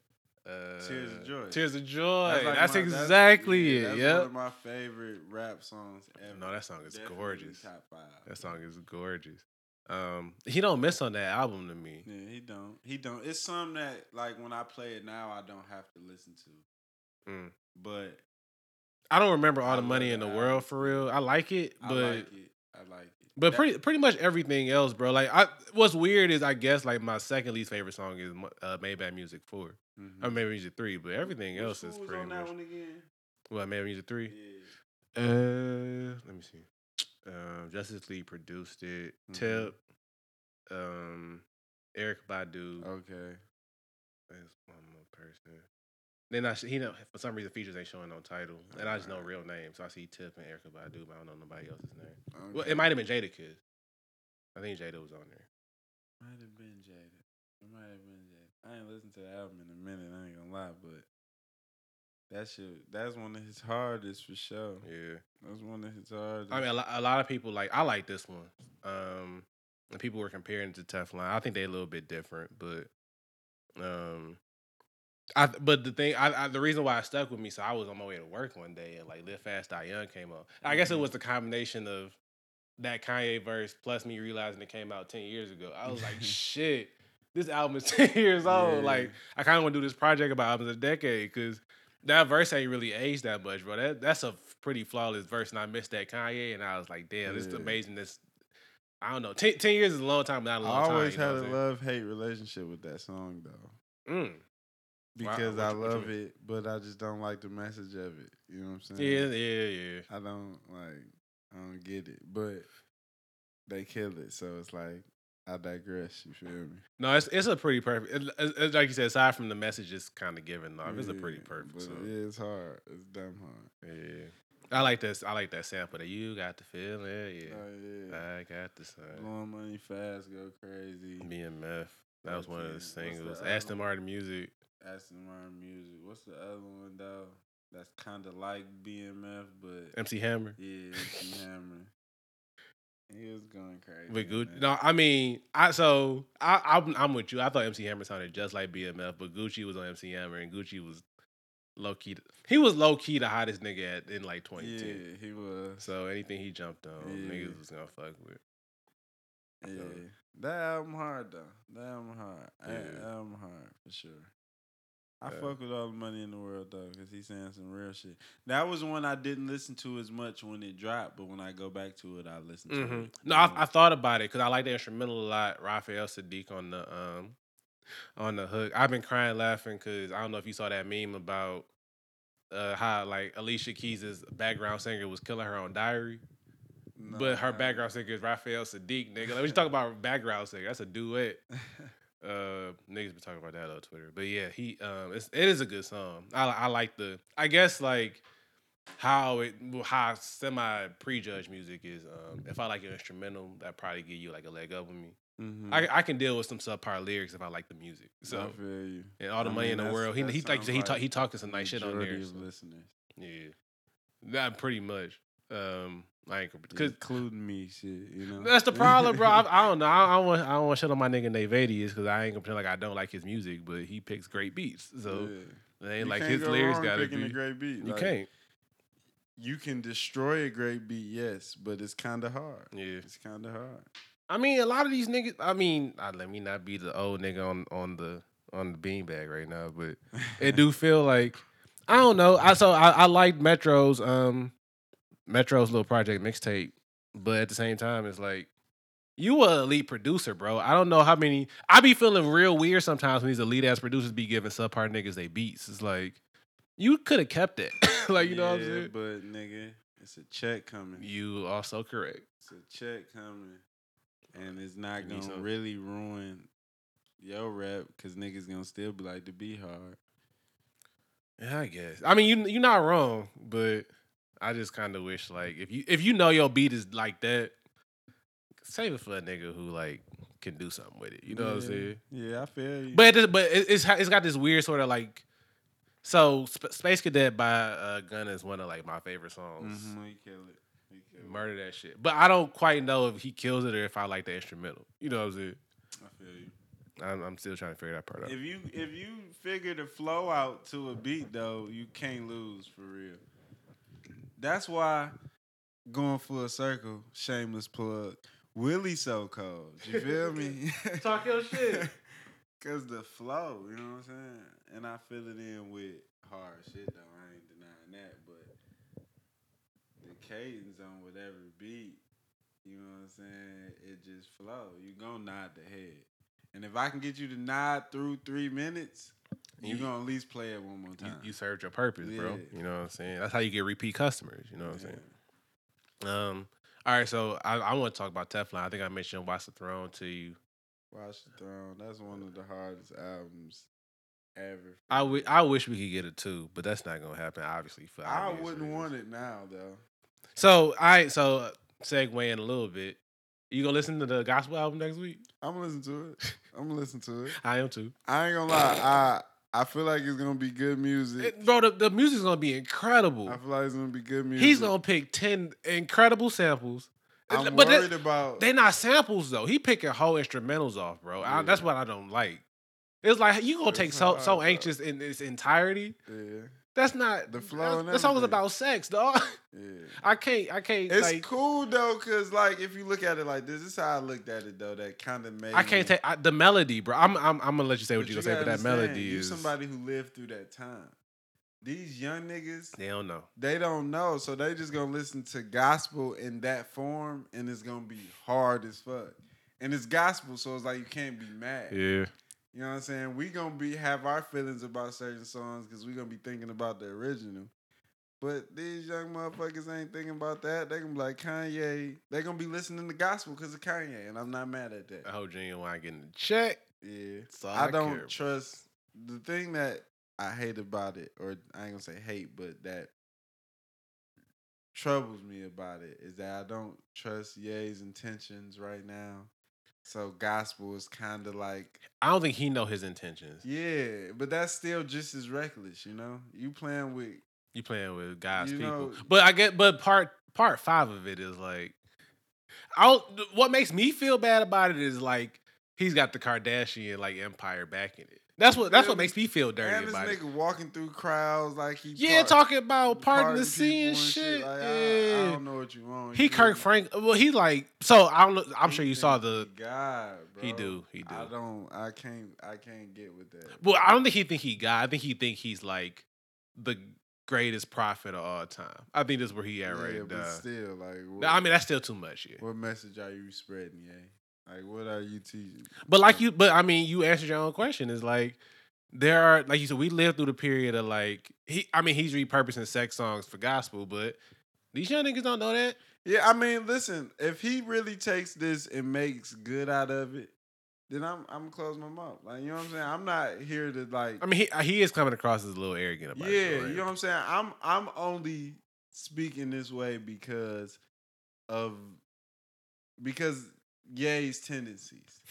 Uh, Tears of Joy. Tears of Joy. That's, like my- exactly yeah, it. That's Yeah. one of my favorite rap songs ever. No, that song is Definitely gorgeous. Top five. That song is gorgeous. Um, he don't miss on that album to me. Yeah, he don't. He don't. It's something that like when I play it now, I don't have to listen to. Mm. But I don't remember all I the money in the album world for real. I like it, I but like it. I like it. But That- pretty pretty much everything else, bro. Like, I what's weird is I guess like my second least favorite song is uh, Maybach Music Four Mhm. or Maybach Music Three, but everything Which else is pretty much. one again. What Maybach Music Three? Yeah. Uh, let me see. Um, Justice League produced it. Mhm. Tip, um, Erykah Badu. Okay. There's one more person. Then I he know for some reason features ain't showing no title, and I just know real names. So I see Tip and Erykah Badu, but I don't know nobody else's name. Well, it might have been Jada Kiss. I think Jada was on there. Might have been Jada. It might have been Jada. I ain't listened to the album in a minute. I ain't gonna lie, but that shit. That's one of his hardest for sure. Yeah. That's one of his hardest. I mean, a lot, a lot of people like. I like this one. Um, and people were comparing it to Teflon. I think they're a little bit different, but um, I. But the thing, I, I the reason why it stuck with me, so I was on my way to work one day and like "Live Fast, Die Young" came on. I guess it Mhm. was the combination of that Kanye verse plus me realizing it came out ten years ago. I was like, shit. This album is ten years old. Yeah. Like, I kind of want to do this project about albums a decade because that verse ain't really aged that much, bro. That that's a pretty flawless verse, and I missed that Kanye, and I was like, damn, this is amazing. This I don't know, 10, 10 years is a long time, but not a I long time. always you know had a love hate relationship with that song though? Mm. Because what I you- what you love it, but I just don't like the message of it. You know what I'm saying? Yeah, yeah, yeah. I don't like. I don't get it, but they kill it, so it's like I digress. You feel me? No, it's it's a pretty perfect. It, it's- it's like you said, aside from the message, it's kind of given off. It's a pretty perfect song. Yeah, it's hard. It's damn hard. Yeah. I like this. I like that sample that you got the feeling. Yeah. Oh yeah. I got the sun. Blowing money fast, go crazy. BMF. That was one of the Okay, what's the singles. Aston? Martin music. Aston Martin music. What's the other one though? That's kind of like BMF, but MC Hammer. yeah, MC Hammer. He was going crazy. With on Gucci. that. No, I mean, I so I I'm, I'm with you. I thought MC Hammer sounded just like BMF, but Gucci was on MC Hammer, and Gucci was low key. He was low key the hottest nigga at, in like 2010. Yeah, he was. So anything he jumped on, Yeah. niggas was gonna fuck with. Yeah, that album hard though. That album hard. That Yeah. album hard for sure. I Yeah. fuck with all the money in the world though, cause he's saying some real shit. That was one I didn't listen to as much when it dropped, but when I go back to it, I listen to hmm it. No, I, I thought about it because I like the instrumental a lot. Raphael Saadiq on the um on the hook. I've been crying laughing because I don't know if you saw that meme about uh how like Alicia Keys' background singer was killing her on Diary, No, but her background singer is Raphael Saadiq, nigga. Like, we talk about background singer. That's a duet. Uh, niggas been talking about that on Twitter, but yeah, he um, it's, it is a good song. I I like the I guess like how it how semi prejudged music is. Um, if I like an instrumental, that probably give you like a leg up with me. Mhm. I I can deal with some subpar lyrics if I like the music. I So feel you. and all the I money mean, in the world, he he like said, he talk, he talking some nice shit on there. so, listeners, yeah, that pretty much. Um, like because including me, shit. You know, That's the problem, bro. I, I don't know. I, I don't want. I don't want to shit on my nigga Nate Vadius because I ain't gonna pretend like I don't like his music, but he picks great beats. So Yeah. it ain't You like his go lyrics gotta be. a great beat. you Like, can't. You can destroy a great beat, yes, but it's kind of hard. Yeah. It's kind of hard. I mean, a lot of these niggas. I mean, uh, let me not be the old nigga on on the on the beanbag right now, but it do feel like I don't know. I so I, I like Metro's um Metro's little project mixtape, but at the same time, it's like you a elite producer, bro. I don't know how many. I be feeling real weird sometimes when these elite ass producers be giving subpar niggas they beats. It's like you could have kept it, like you know what I'm Yeah, saying. But nigga, it's a check coming. You also correct. It's a check coming, and it's not You gonna some- really ruin your rap because niggas gonna still be like to be hard. Yeah, I guess. I mean, you you're not wrong, but I just kind of wish like if you if you know your beat is like that, save it for a nigga who like can do something with it. You know what I'm Yeah. saying? Yeah, I feel you. But it, but it's it's got this weird sort of like. So Sp- Space Cadet by uh, Gunna is one of like my favorite songs. Mhm, he kill it. He kill it. Murder that shit, but I don't quite know if he kills it or if I like the instrumental. You know what I'm saying? I feel you. I'm, I'm still trying to figure that part out. If you if you figure the flow out to a beat though, you can't lose for real. That's why going full circle, shameless plug. Willie so cold. You feel me? Talk your shit. Cause the flow, you know what I'm saying? And I fill it in with hard shit though. I ain't denying that. But the cadence on whatever beat, you know what I'm saying? It just flow. You gonna nod the head. And if I can get you to nod through three minutes, you You- gonna at least play it one more time. you served your purpose, bro. You know what I'm saying? That's how you get repeat customers. You know what I'm saying? Um. All right, so I, I want to talk about Teflon. I think I mentioned Watch the Throne to you. Watch the Throne. That's one of the hardest albums ever. I I wish we could get it too, but that's not gonna happen. Obviously, for I wouldn't reasons. want it now though. So I so segue in a little bit. You gonna listen to the gospel album next week? I'm gonna listen to it. I'm gonna listen to it. I am too. I ain't gonna lie. I I feel like it's gonna be good music. It- bro, the, the music's gonna be incredible. I feel like it's gonna be good music. He's gonna pick ten incredible samples. I'm but worried about. They're not samples though. He picking whole instrumentals off, bro. I, that's what I don't like. It's like you gonna It's take so hard, so bro. anxious in its entirety. yeah, That's not The flow that's- The song everything. about sex, dog. yeah. I can't. I can't. It's like, cool though, cause like if you look at it like this, this is how I looked at it though. That kind of made. I can't take the melody, bro. I'm, I'm. I'm gonna let you say what But you you gonna say, but that melody you is. somebody who lived through that time. These young niggas, They don't know. they don't know, so they just gonna listen to gospel in that form, and it's gonna be hard as fuck. And it's gospel, so it's like you can't be mad. Yeah. You know what I'm saying? We gonna be have our feelings about certain songs because we gonna be thinking about the original. But these young motherfuckers ain't thinking about that. They gonna be like Kanye. They gonna be listening to gospel because of Kanye, and I'm not mad at that. I hope Ginuwine getting the check. Yeah, all I I don't trust the thing that I hate about it, or I ain't gonna say hate, but that troubles me about it is that I don't trust Ye's intentions right now. So gospel is kind of like I don't think he know his intentions. yeah, but that's still just as reckless, you know. You playing with You playing with God's people, know- but I get. But part part five of it is like, I don't, what makes me feel bad about it is like he's got the Kardashian like empire backing it. That's what that's what makes me feel dirty and this about it. nigga walking through crowds like he Yeah, talking about parting the sea and shit. Like, I- I, yeah. don't know what you want. he you Kirk me? Frank. Well, he like so. I don't. I'm He sure you saw the. he God, bro. He do, he do. I don't. I can't. I can't get with that. Well, I don't think he think he got. I think he think he's like the greatest prophet of all time. I think that's where he at yeah, right but now. still, like, what, I mean, that's still too much. Yeah. what message are you spreading, yeah? Like, what are you teaching? But like you, but I mean, you answered your own question. Is like there are like you said, we live through the period of like he. I mean, he's repurposing sex songs for gospel, but these young niggas don't know that. Yeah, I mean, listen. If he really takes this and makes good out of it, then I'm I'm close my mouth. Like you know what I'm saying. I'm not here to like. I mean, he uh, he is coming across as a little arrogant about it. yeah, you know what I'm saying. I'm I'm only speaking this way because of because Ye's tendencies.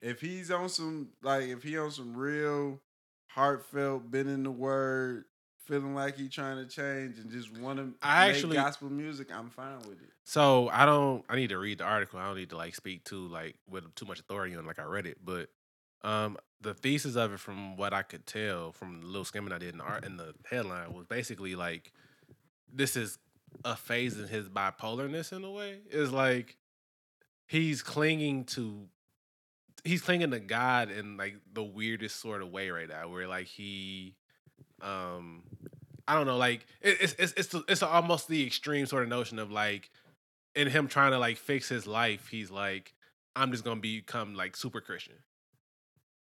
If he's on some like if he on some real heartfelt, been in the word, feeling like he trying to change and just want to I make actually- gospel music, I'm fine with it. So I don't. I need to read the article. I don't need to like speak to like with too much authority on. Like I read it, but um, the thesis of it, from what I could tell from the little skimming I did in the art in the headline, was basically like this is a phase in his bipolarness in a way. Is like he's clinging to he's clinging to God in like the weirdest sort of way right now, where like he um I don't know, like it, it's it's it's the- it's almost the extreme sort of notion of like in him trying to like fix his life, he's like, I'm just gonna become like super Christian.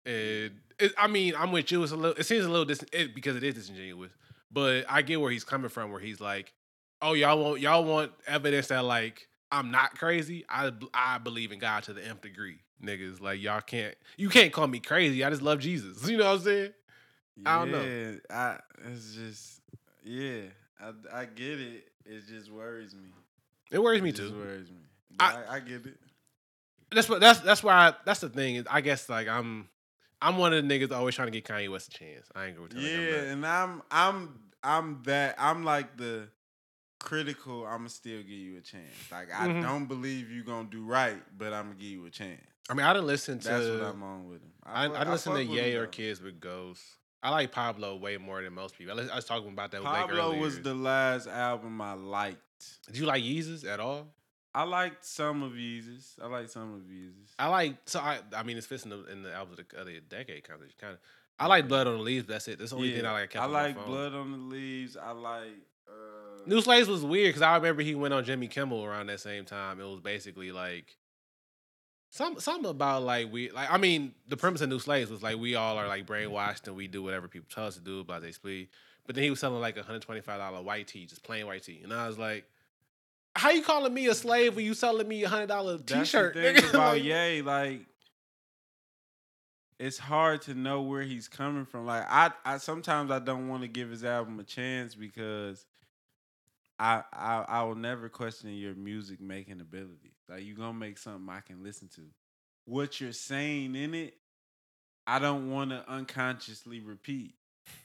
And it, I mean, I'm with you. It's a little. It seems a little dis it, because it is disingenuous, but I get where he's coming from. Where he's like, "Oh, y'all want y'all want evidence that like I'm not crazy. I I believe in God to the nth degree, niggas. Like y'all can't you can't call me crazy. I just love Jesus. You know what I'm saying? I don't know. Yeah, I it's just yeah, I I get it. It just worries me. It worries me It just too. worries me. I- I, I get it. That's what that's that's why I, that's the thing. Is I guess like I'm I'm one of the niggas always trying to get Kanye West a chance. I ain't gonna tell you. Yeah, you. and I'm I'm I'm that I'm like the critical. I'ma still give you a chance. Like I Mhm. don't believe you gonna do right, but I'm gonna give you a chance. I mean, I didn't listen to. That's what I'm on with him. I, I, fuck- didn't listen to Ye or. Kids with Ghosts. I like Pablo way more than most people. I was, talking about that with Pablo was the last album I liked. Did you like Yeezus at all? I liked some of Yeezus. I liked some of Yeezus. I like so I I mean it's fits in the in the albums of the other decade kind of kind of. I like Blood on the Leaves. That's it. That's the only thing I like. I, I like. Blood on the Leaves. I like. New Slaves was weird because I remember he went on Jimmy Kimmel around that same time. It was basically like some something about like we like I mean the premise of New Slaves was like we all are like brainwashed and we do whatever people tell us to do, blah they split. But then he was selling like a hundred twenty five dollar white tee, just plain white tee, and I was like, "How you calling me a slave when you selling me a hundred dollar t shirt?" about Ye, like it's hard to know where he's coming from. Like I, I sometimes I don't want to give his album a chance because I, I I will never question your music making ability. Like you gonna make something I can listen to. What you're saying in it, I don't want to unconsciously repeat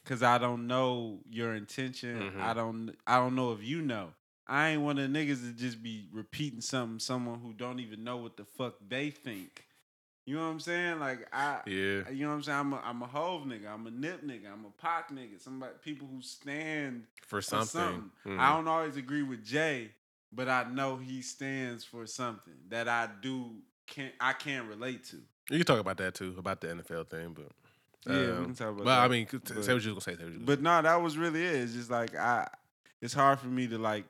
because I don't know your intention. Mhm. I don't I don't know if you know. I ain't one of the niggas to just be repeating something someone who don't even know what the fuck they think. You know what I'm saying? Like I yeah, you know what I'm saying? I'm a I'm a Hov nigga, I'm a nip nigga, I'm a pop nigga. Somebody people who stand for for something. something. Mhm. I don't always agree with Jay, but I know he stands for something that I do can I can't relate to. You can talk about that too, about the NFL thing, but Yeah, we um, can talk about Well. I mean, But- say what you was gonna say. Say what you But no, that was really it. It's just like I it's hard for me to like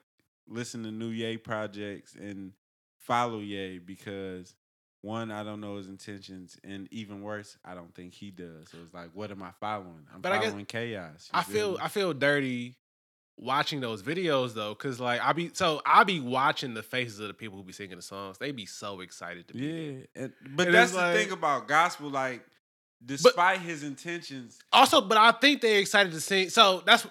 listen to new Ye projects and follow Ye because one, I don't know his intentions, and even worse, I don't think he does. So it's like, what am I following? I'm But I guess- following chaos. I feel me? I feel dirty watching those videos though, cause like I be so I be watching the faces of the people who be singing the songs. They be so excited to be. yeah, and, but And that's the like- thing about gospel. Like, despite his intentions, Also, but I think they're excited to sing. So that's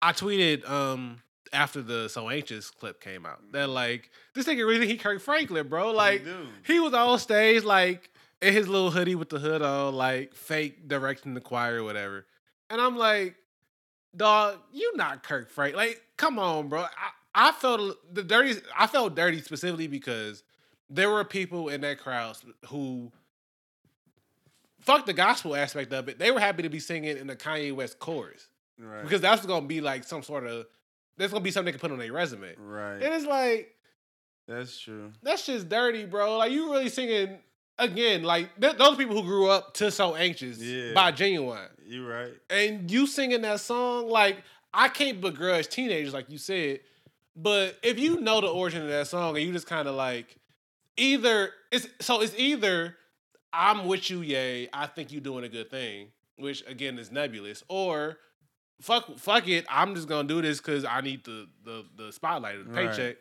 I tweeted um after the So Anxious clip came out that mm-hmm. like this nigga really think he Kirk Franklin, bro. Like he was on stage like in his little hoodie with the hood on, like fake directing the choir or whatever. And I'm like, dog, you not Kirk Frank. Like, come on, bro. I, I felt the dirty. I felt dirty specifically because there were people in that crowd who fuck the gospel aspect of it. They were happy to be singing in the Kanye West chorus right, because that's gonna be like some sort of that's gonna be something they can put on their resume. right, And it's like that's true. that's just dirty, bro. Like you really singing again, like th- those people who grew up to so anxious Yeah. by Ginuwine, You right. and you singing that song, like I can't begrudge teenagers, like you said, but if you know the origin of that song and you just kind of like either it's so it's either I'm with you, yay, I think you doing a good thing, which again is nebulous, or fuck fuck it, I'm just gonna do this because I need the the the spotlight or the Right. paycheck.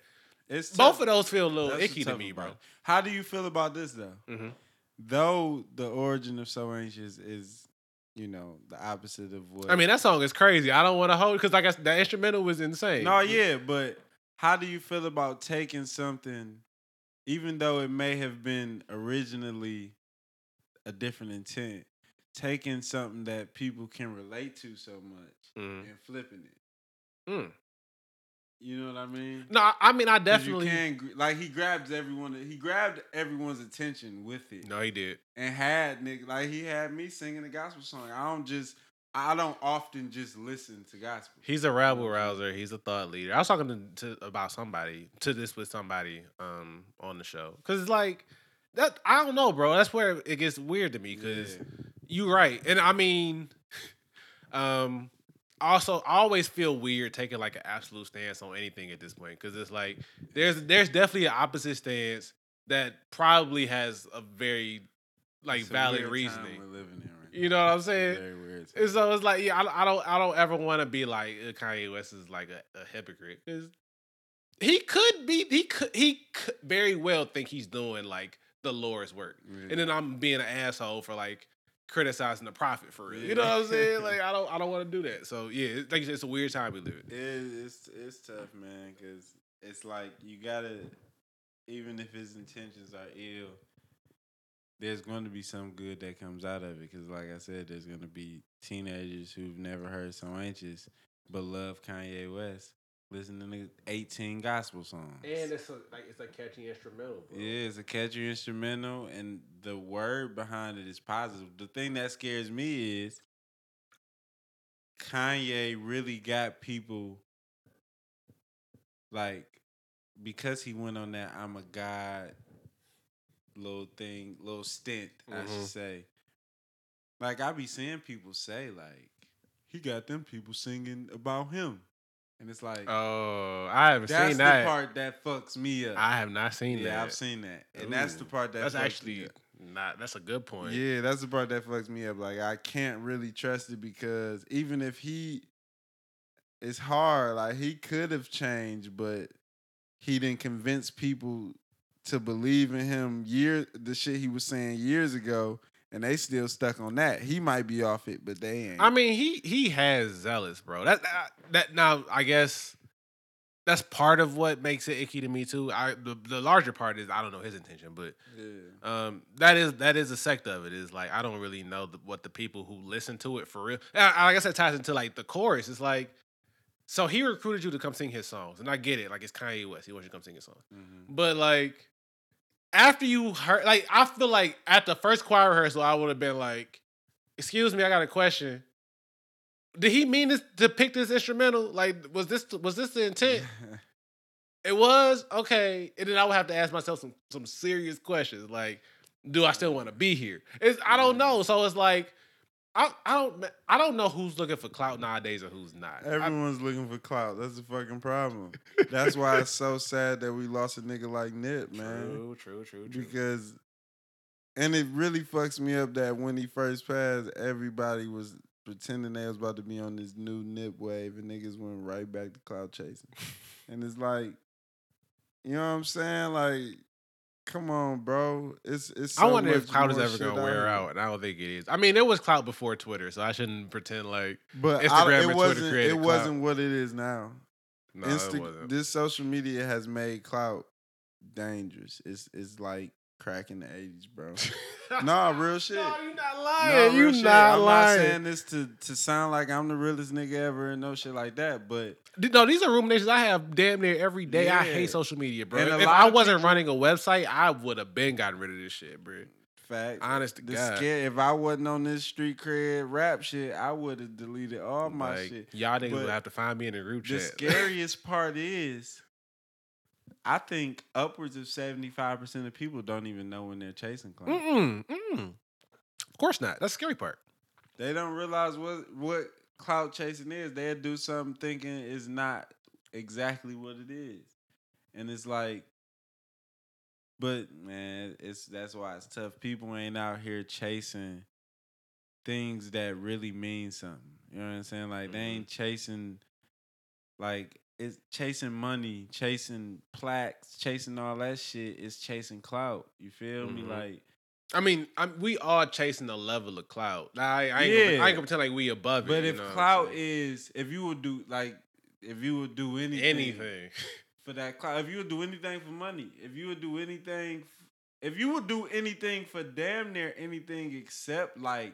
It's Both tough. of those feel a little That's icky to tough me, bro. How do you feel about this though? Mhm. though the origin of So Anxious is, you know, the opposite of what I mean, that song is crazy. I don't want to hold because like I said, the instrumental was insane. No, yeah, but how do you feel about taking something, even though it may have been originally a different intent, taking something that people can relate to so much Mhm. and flipping it? Mm. You know what I mean? No, I- mean, I definitely. you can like he grabs everyone. He grabbed everyone's attention with it, No, he did. and had nigga like he had me singing a gospel song. I don't just, I don't often just listen to gospel. He's a rabble rouser. He's a thought leader. I was talking to, to about somebody to this with somebody um on the show because it's like that. I don't know, bro. That's where it gets weird to me because Yeah. You right, and I mean, um, also I always feel weird taking like an absolute stance on anything at this point because it's like there's there's definitely an opposite stance that probably has a very like It's valid reasoning. We're living in right You know what I'm saying? Very weird. time. And so it's like, yeah, I, I don't, I don't ever want to be like uh, Kanye West is like a, a hypocrite because he could be, he could, he could very well think he's doing like the Lord's work, and then I'm being an asshole for like criticizing the prophet for real. You know what I'm saying? Like I don't, I don't want to do that. So yeah, it's, like you said, it's a weird time we live in. It, it's it's tough, man, because it's like you gotta, even if his intentions are ill, there's going to be some good that comes out of it. Because, like I said, there's going to be teenagers who've never heard So Anxious but love Kanye West listening to 18 gospel songs. And it's a, like it's a catchy instrumental. Yeah, it's a catchy instrumental, and the word behind it is positive. The thing that scares me is Kanye really got people like because he went on that I'm a God little thing, little stint, I Mhm. should say. Like I be seeing people say like he got them people singing about him, and it's like Oh, I haven't that's seen that. That's the part that fucks me up. I have not seen yeah, that. Yeah, I've seen that, and that's the part that That's fucks me actually not. That's a good point. Yeah, that's the part that fucks me up. Like I can't really trust it because even if he, it's hard. Like he could have changed, but he didn't convince people to believe in him. Year the shit he was saying years ago, and they still stuck on that. He might be off it, but they ain't. I mean, he he has zealous, bro. That that, that now I guess that's part of what makes it icky to me too. I the, the larger part is I don't know his intention, but yeah. um that is that is a sect of it. Is like I don't really know the, what the people who listen to it for real. And I, I guess that ties into like the chorus. It's like so he recruited you to come sing his songs, and I get it. Like it's Kanye West. He wants you to come sing his songs. Mhm. But like after you heard, like I feel like at the first choir rehearsal, I would have been like, "Excuse me, I got a question. Did he mean this to pick this instrumental? Like, was this was this the intent? It was okay." And then I would have to ask myself some some serious questions, like, "Do I still want to be here?" It's I don't know. So it's like. I, I don't I don't know who's looking for clout nowadays or who's not. I- Everyone's looking for clout. That's the fucking problem. That's why it's so sad that we lost a nigga like Nip, man. True, true, true, true. because and it really fucks me up that when he first passed, everybody was pretending they was about to be on this new nip wave, and niggas went right back to cloud chasing. and it's like, you know what I'm saying? Like, come on, bro. It's it's. I so wonder if clout is ever gonna wear out, and I don't think it is. I mean, there was clout before Twitter, so I shouldn't pretend like But Instagram and it Twitter wasn't. created It clout. wasn't what it is now. no, Insta- it wasn't. this social media has made clout dangerous. It's it's like crack in the '80s, bro. nah, real shit. No, you not lying. real you shit. not lying. I'm not saying this to, to sound like I'm the realest nigga ever and no shit like that, but No, these are ruminations I have damn near every day. I hate social media, bro. And If I wasn't people- running a website, I would have been gotten rid of this shit, bro. fact. Honest to the God. scare, if I wasn't on this street cred rap shit, I would have deleted all my like, shit. Y'all niggas But would have to find me in the group The chat. The scariest part is, I think upwards of seventy five percent of people don't even know when they're chasing clout. Mm-mm, mm. Of course not. That's the scary part. They don't realize what what clout chasing is. They'll do something thinking it's not exactly what it is, and it's like, but man, it's that's why it's tough. People ain't out here chasing things that really mean something. You know what I'm saying? Like they Mhm. ain't chasing like it's chasing money, chasing plaques, chasing all that shit. It's chasing clout. You feel me? Mhm. Like I mean, I'm, we all chasing the level of clout. I, I ain't, Yeah. gonna, I ain't gonna pretend like we above it. But you if know clout is, if you would do like, if you would do anything, anything, for that clout, if you would do anything for money, if you would do anything, if you would do anything for damn near anything except like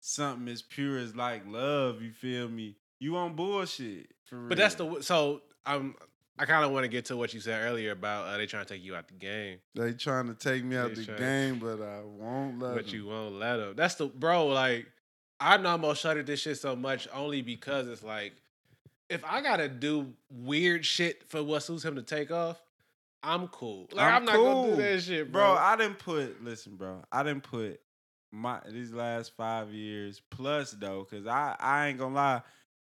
something as pure as like love, you feel me? You on bullshit but that's the so I'm. I kind of want to get to what you said earlier about uh, they trying to take you out the game, they trying to take me out They the trying- game, but I won't let but them. you won't let them. That's the bro. Like I almost shuttered this shit so much only because it's like if I gotta do weird shit for what suits him to take off, I'm cool. Like I'm, I'm not gonna do that shit, bro. bro. I didn't put. Listen, bro. I didn't put my these last five years plus though, cause I I ain't gonna lie.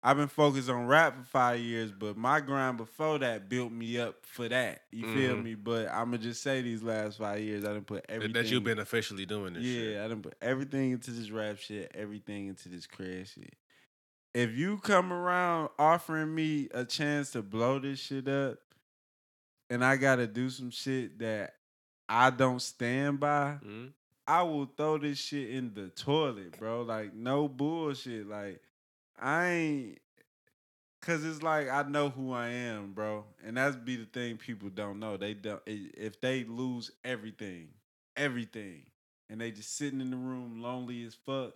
I've been focused on rap for five years, but my grind before that built me up for that. You feel Mhm. me? But I'ma just say these last five years, I didn't put everything. that you've been officially doing this Yeah, shit. I didn't put everything into this rap shit, everything into this crash shit. If you come around offering me a chance to blow this shit up, and I gotta do some shit that I don't stand by, Mhm. I will throw this shit in the toilet, bro. Like no bullshit. Like I ain't cause it's like I know who I am, bro. And that's be the thing people don't know. They don't if they lose everything, everything, and they just sitting in the room lonely as fuck,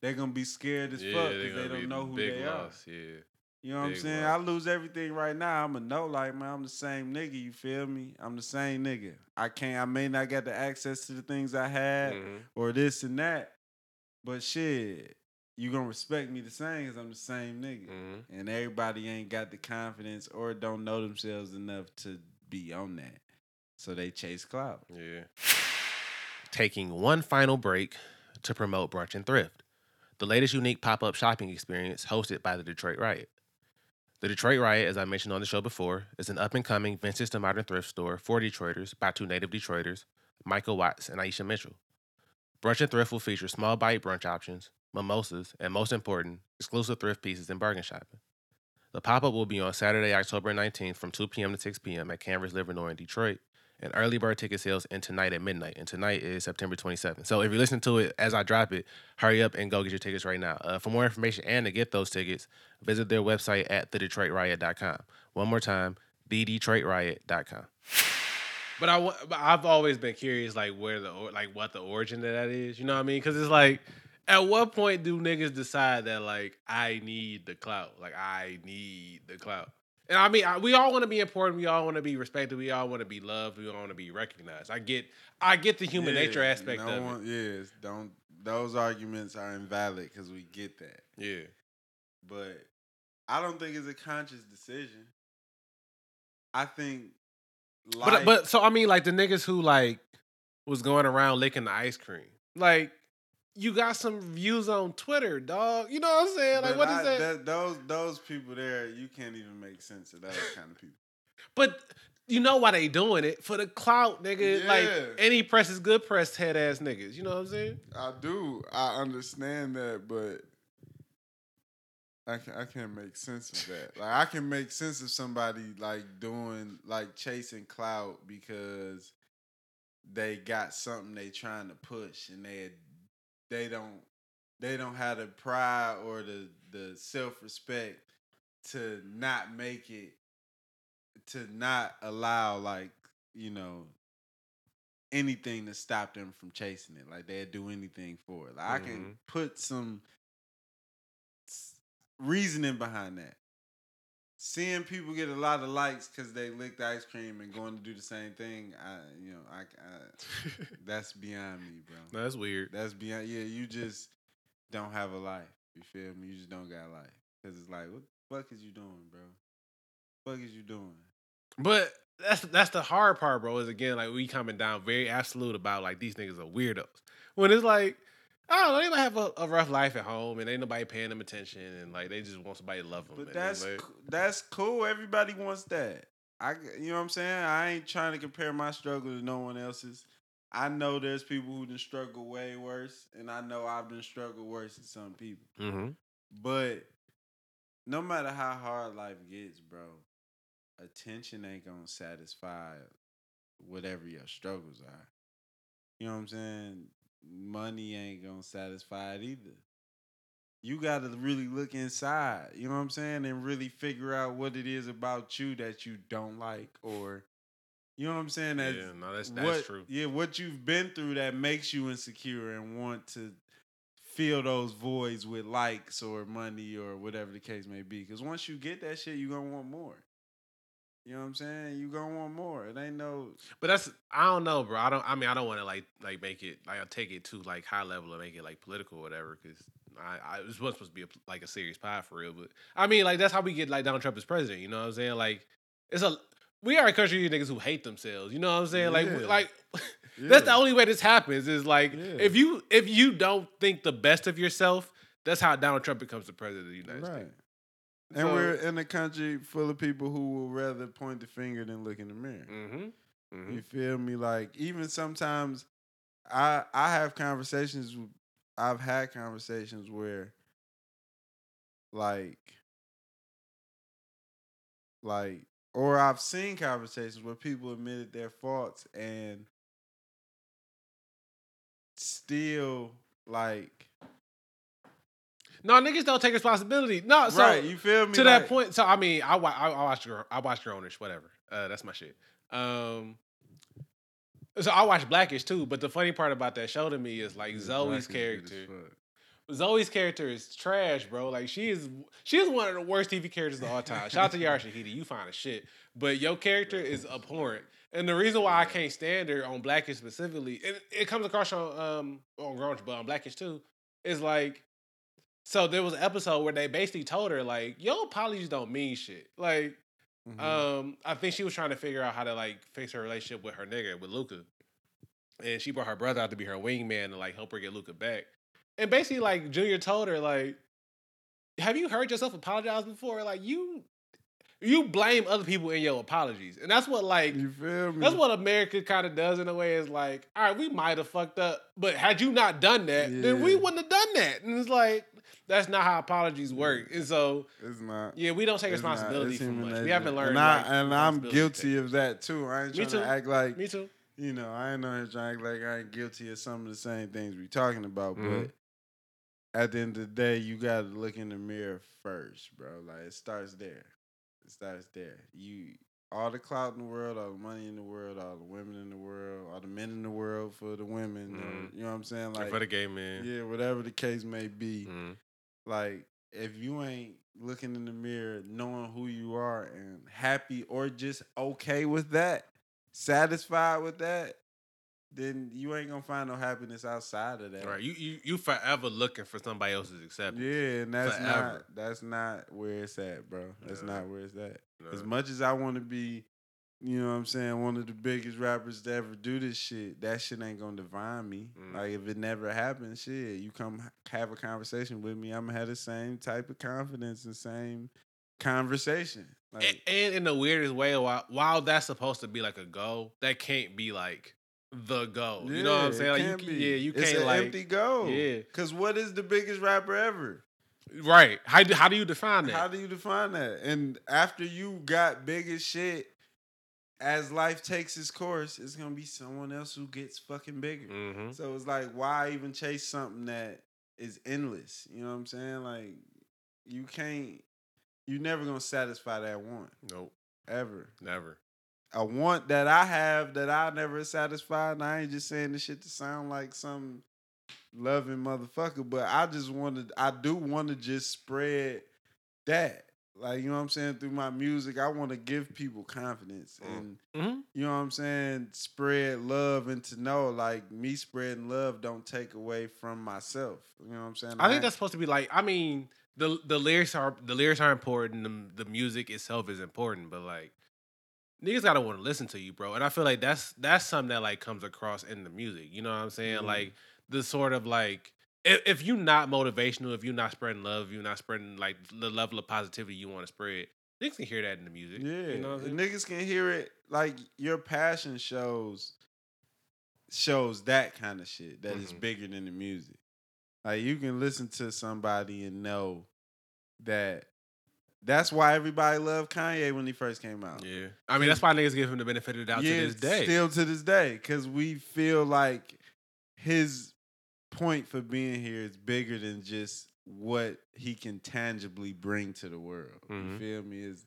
they're gonna be scared as Yeah, fuck because they be don't know who big they loss. Yeah. are. You know what I'm saying? loss. I lose everything right now. I'ma know like man, I'm the same nigga, you feel me? I'm the same nigga. I can't I may not get the access to the things I had Mhm. or this and that. But shit, you gonna respect me the same because I'm the same nigga. Mhm. And everybody ain't got the confidence or don't know themselves enough to be on that. So they chase clout. Yeah. Taking one final break to promote Brunch and Thrift, the latest unique pop up shopping experience hosted by the Detroit Riot. The Detroit Riot, as I mentioned on the show before, is an up and coming vintage to modern thrift store for Detroiters by two native Detroiters, Michael Watts and Aisha Mitchell. Brunch and Thrift will feature small bite brunch options, mimosas, and most important, exclusive thrift pieces and bargain shopping. The pop up will be on Saturday, October 19th from 2 p.m. to 6 p.m. at Canvas Livermore in Detroit and early bird ticket sales end tonight at midnight. And tonight is September 27th. So if you listen to it as I drop it, hurry up and go get your tickets right now. Uh, for more information and to get those tickets, visit their website at thedetroitriot.com. One more time, thedetroitriot.com. But I, but I've always been curious, like where the like what the origin of that is. You know what I mean? Because it's like, at what point do niggas decide that like I need the clout? Like I need the clout. And I mean, I, we all want to be important. We all want to be respected. We all want to be loved. We all want to be recognized. I get, I get the human Yeah, nature aspect no of one, Yes, don't. Those arguments are invalid because we get that. Yeah. But I don't think it's a conscious decision. I think. But but so I mean, like the niggas who like was going around licking the ice cream, like. You got some views on Twitter, dog. You know what I'm saying? Like, but what is I- that? Those those people there, you can't even make sense of those kind of people. But you know why they doing it for the clout, nigga. Like any press is good press, head ass niggas. You know what I'm saying? I do. I understand that, but I can I can't make sense of that. Like I can make sense of somebody like doing like chasing clout because they got something they trying to push and they they don't they don't have the pride or the the self respect to not make it to not allow like you know anything to stop them from chasing it. Like they'd do anything for it. Like I can Mhm. put some reasoning behind that. Seeing people get a lot of likes because they licked ice cream and going to do the same thing, I you know I, I that's beyond me, bro. No, that's weird. That's beyond. Yeah, you just don't have a life. You feel me? You just don't got a life because it's like, what the fuck is you doing, bro? Fuck is you doing? But that's that's the hard part, bro. Is again like we coming down very absolute about like these niggas are weirdos. When it's like, I don't know, they might have a, a rough life at home and ain't nobody paying them attention and like they just want somebody to love them. But that's like, that's cool. Everybody wants that. I, you know what I'm saying. I ain't trying to compare my struggle to no one else's. I know there's people who done struggle way worse, and I know I've been struggle worse than some people. Mhm. But no matter how hard life gets, bro, attention ain't gonna satisfy whatever your struggles are. you know what I'm saying, money ain't gonna satisfy it either. You gotta really look inside, you know what I'm saying, and really figure out what it is about you that you don't like, or you know what I'm saying. That yeah, no, that's that's what, true. Yeah, what you've been through that makes you insecure and want to fill those voids with likes or money or whatever the case may be. Because once you get that shit, you're gonna want more. You know what I'm saying? You gonna want more. It ain't no. But that's I don't know, bro. I don't. I mean, I don't want to like like make it like I take it to like high level and make it like political or whatever. Because I, I it was supposed to be a, like a serious pie for real. But I mean, like that's how we get like Donald Trump as president. You know what I'm saying? Like it's a we are a country of niggas who hate themselves. You know what I'm saying? Like we- Yeah. like that's the only way this happens. Is like Yeah. if you if you don't think the best of yourself, that's how Donald Trump becomes the president of the United Right. States. And So- we're in a country full of people who will rather point the finger than look in the mirror. Mm-hmm. mm-hmm. You feel me? Like even sometimes I I have conversations I've had conversations where like like or I've seen conversations where people admitted their faults and still like No, niggas don't take responsibility. No, so right, you feel me? to that point. So I mean, I I, I watched your I watched Grownish, whatever. Uh, that's my shit. Um, so I watched Blackish too. But the funny part about that show to me is like Zoe's Black is good as character. Zoe's character is trash, bro. Like she is she is one of the worst TV characters of all time. Shout out to Yara Shahidi, you find a shit. But your character is abhorrent. And the reason why I can't stand her on Blackish specifically, and it comes across on um on Grownish, but on Blackish too, is like so there was an episode where they basically told her like, "Your apologies don't mean shit." Like, Mhm. um, I think she was trying to figure out how to like fix her relationship with her nigga with Luca, and she brought her brother out to be her wingman and like help her get Luca back. And basically, like Junior told her like, "Have you heard yourself apologize before? Like you, you blame other people in your apologies, and that's what like." you feel me? That's what America kind of does in a way. Is like, all right, we might have fucked up, but had you not done that, then we wouldn't have done that. And it's like, that's not how apologies work. And so, it's not. yeah, we don't take It's responsibility for much. nature. We haven't learned. And, I, like, and I'm guilty of that too. I ain't Me trying too. to act like Me too. you know. I ain't on here trying to act like I ain't guilty of some of the same things we talking about. Mhm. But at the end of the day, you got to look in the mirror first, bro. Like it starts there. It starts there. You all the clout in the world, all the money in the world, all the women in the world, all the men in the world for the women. Mhm. you know what I'm saying? Like, for the gay men. yeah, whatever the case may be Mhm. like if you ain't looking in the mirror knowing who you are and happy or just okay with that satisfied with that then you ain't gonna find no happiness outside of that Right. You, you you forever looking for somebody else's acceptance. yeah and that's Forever. not that's not where it's at bro that's not where it's at No. as much as i want to be you know what i'm saying one of the biggest rappers to ever do this shit that shit ain't gonna define me Mm. like if it never happens shit you come have a conversation with me i'm gonna have the same type of confidence and same conversation like A- and in the weirdest way, while, while that's supposed to be like a goal, that can't be like the goal. you know what I'm saying? Like, you, can't can- be. yeah, you it's can't an like empty goal Yeah. because what is the biggest rapper ever right. How do how do you define that? How do you define that? And after you got big as shit, as life takes its course, it's gonna be someone else who gets fucking bigger. mm-hmm. So it's like, why even chase something that is endless? You know what I'm saying? Like, you can't. You're never gonna satisfy that want Nope, ever. never. A want that I have that I never satisfied. And I ain't just saying this shit to sound like some loving motherfucker, but I just wanted. I do want to just spread that. Like, you know what I'm saying? Through my music, I want to give people confidence Mm. and Mm-hmm. you know what I'm saying? Spread love and to know like me spreading love don't take away from myself. You know what I'm saying? I think that's supposed to be like. I mean, the the lyrics are the lyrics are important. The, the music itself is important, but like niggas gotta want to listen to you, bro. And I feel like that's that's something that like comes across in the music. You know what I'm saying? Mhm. Like the sort of like if, if you're not motivational, if you're not spreading love, you're not spreading like the level of positivity you want to spread, niggas can hear that in the music. Yeah, you know what I'm niggas can hear it. Like your passion shows shows that kind of shit that is Mhm. bigger than the music. Like you can listen to somebody and know that that's why everybody loved Kanye when he first came out. Yeah, I mean that's why niggas give him the benefit of the doubt to this day. Still to this day, because we feel like his point for being here is bigger than just what he can tangibly bring to the world. Mhm. You feel me? Is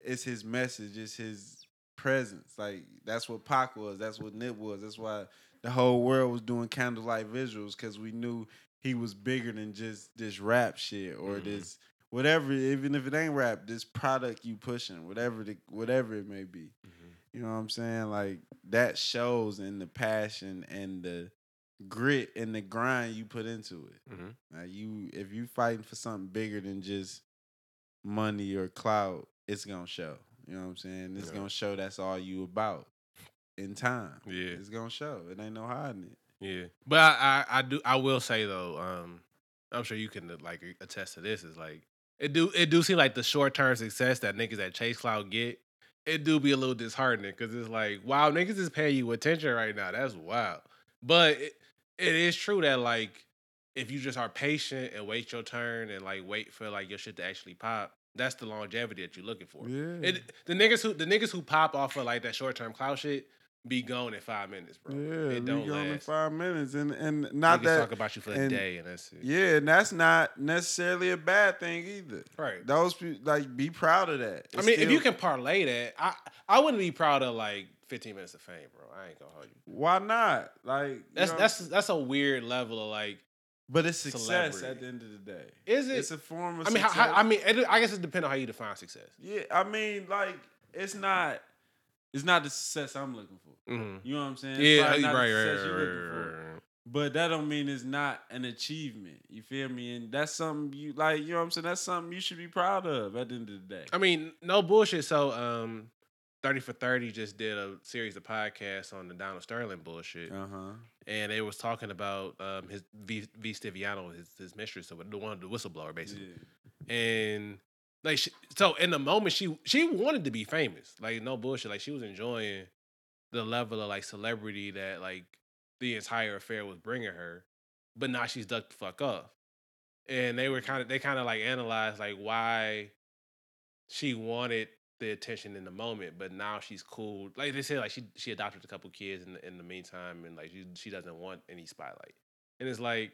it's his message, it's his presence. Like that's what Pac was, that's what Nip was. That's why the whole world was doing candlelight visuals because we knew he was bigger than just this rap shit or Mhm. this whatever, even if it ain't rap, this product you pushing, whatever the whatever it may be. You know what I'm saying? Like that shows in the passion and the grit and the grind you put into it. Mhm. Like you, if you fighting for something bigger than just money or clout, it's gonna show. You know what I'm saying? It's Yeah. gonna show that's all you about. In time, Yeah. it's gonna show. It ain't no hiding it. Yeah, but I, I, I do I will say though, um, I'm sure you can like attest to this. Is like it do it do seem like the short term success that niggas at Chase Cloud get. It do be a little disheartening because it's like wow niggas is paying you attention right now. That's wild. But it, it is true that like if you just are patient and wait your turn and like wait for like your shit to actually pop, that's the longevity that you're looking for. Yeah, It, the niggas who the niggas who pop off of like that short term cloud shit be gone in five minutes, bro. yeah. it don't going in last. five minutes, and and not that. talk about you for a day, and that's it. Yeah, and that's not necessarily a bad thing either. Right. Those people like be proud of that. I It's mean, if you can parlay that, I I wouldn't be proud of like 15 minutes of fame, bro. I ain't gonna hold you. why not? Like That's know, that's that's a weird level of like. But it's success Celebrity. at the end of the day. Is it? It's a form of I mean, how, success. how, I mean, it, I guess it depends on how you define success. yeah, I mean, like it's not, it's not the success I'm looking for. Mm-hmm. You know what I'm saying? Yeah, right, right, right, right, for. right, right. But that don't mean it's not an achievement. You feel me? And that's something you like. You know what I'm saying? That's something you should be proud of at the end of the day. I mean, no bullshit. So, um, 30 for 30 just did a series of podcasts on the Donald Sterling bullshit. Uh huh. And they was talking about um, his V, v. Stiviano, his, his mistress, so the one, the whistleblower, basically. Yeah. and like she, so in the moment she she wanted to be famous. Like no bullshit. Like she was enjoying the level of like celebrity that like the entire affair was bringing her but now she's ducked the fuck off. And they were kind of they kind of like analyzed like why she wanted the attention in the moment but now she's cool. Like they said like she she adopted a couple kids in the, in the meantime and like she she doesn't want any spotlight. And it's like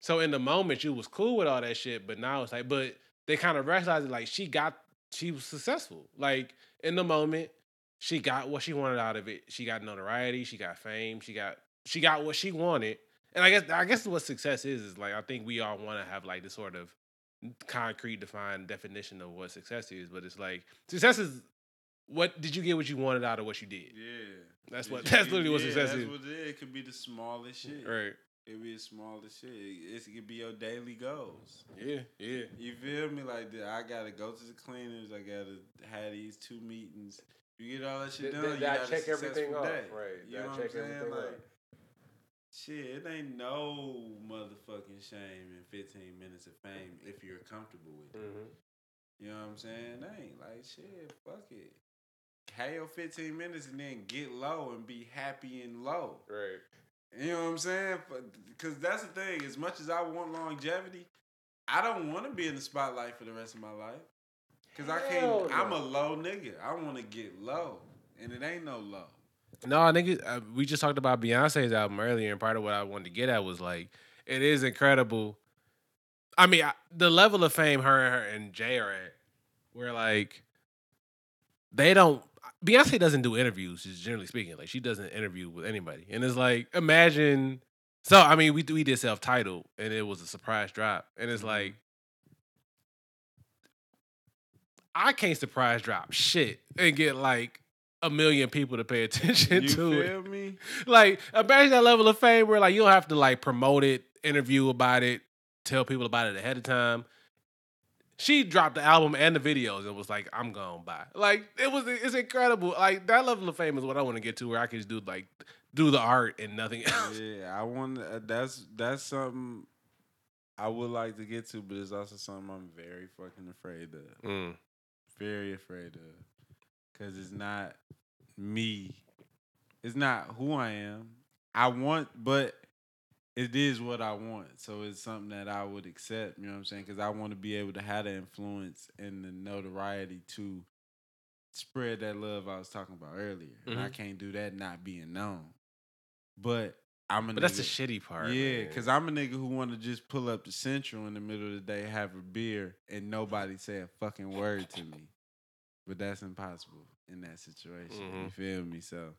so in the moment, you was cool with all that shit, but now it's like, but they kind of recognized it, like she got, she was successful. Like in the moment, she got what she wanted out of it. She got notoriety, she got fame, she got, she got what she wanted. And I guess, I guess what success is is like I think we all want to have like this sort of concrete, defined definition of what success is, but it's like success is what did you get what you wanted out of what you did. Yeah. That's Did what- that's literally what success is. What it, is. it could be the smallest shit. Right? It be the smallest shit. It, it could be your daily goals. Yeah, yeah. You feel me? Like that I gotta go to the cleaners. I gotta have these two meetings. You get all that shit Did- done. did you I check everything off? day. Right. You Did I know what check I'm saying? everything Like, shit, it ain't no motherfucking shame in 15 minutes of fame if you're comfortable with it. Mm-hmm. You know what I'm saying? It ain't like shit. Fuck it. Have your 15 minutes and then get low and be happy and low. Right. You know what I'm saying? Because that's the thing. As much as I want longevity, I don't want to be in the spotlight for the rest of my life. Because I can't. I'm a low nigga. I want to get low, and it ain't no low. No, I think uh, we just talked about Beyonce's album earlier, and part of what I wanted to get at was like, it is incredible. I mean, I, the level of fame her and her and Jay are at, where like they don't. Beyonce doesn't do interviews, just generally speaking. Like she doesn't interview with anybody, and it's like imagine. So I mean, we we did self titled, and it was a surprise drop, and it's Mhm. like. I can't surprise drop shit and get like a million people to pay attention You to it. feel me? Like imagine that level of fame where like you don't have to like promote it, interview about it, tell people about it ahead of time. She dropped the album and the videos and was like, "I'm gonna buy." Like it was, it's incredible. Like that level of fame is what I want to get to, where I can just do like do the art and nothing else. Yeah, I want. Uh, that's that's something I would like to get to, but it's also something I'm very fucking afraid of. Mm. Very afraid of, because it's not me. It's not who I am. I want, but it is what I want. So it's something that I would accept. You know what I'm saying? Because I want to be able to have the influence and the notoriety to spread that love I was talking about earlier. And I Mhm. can't do that not being known. But I'm a But that's the shitty part. Yeah, man. because I'm a nigga who want to just pull up to Central in the middle of the day, have a beer, and nobody say a fucking word to me. But that's impossible in that situation. You Mhm. feel me? So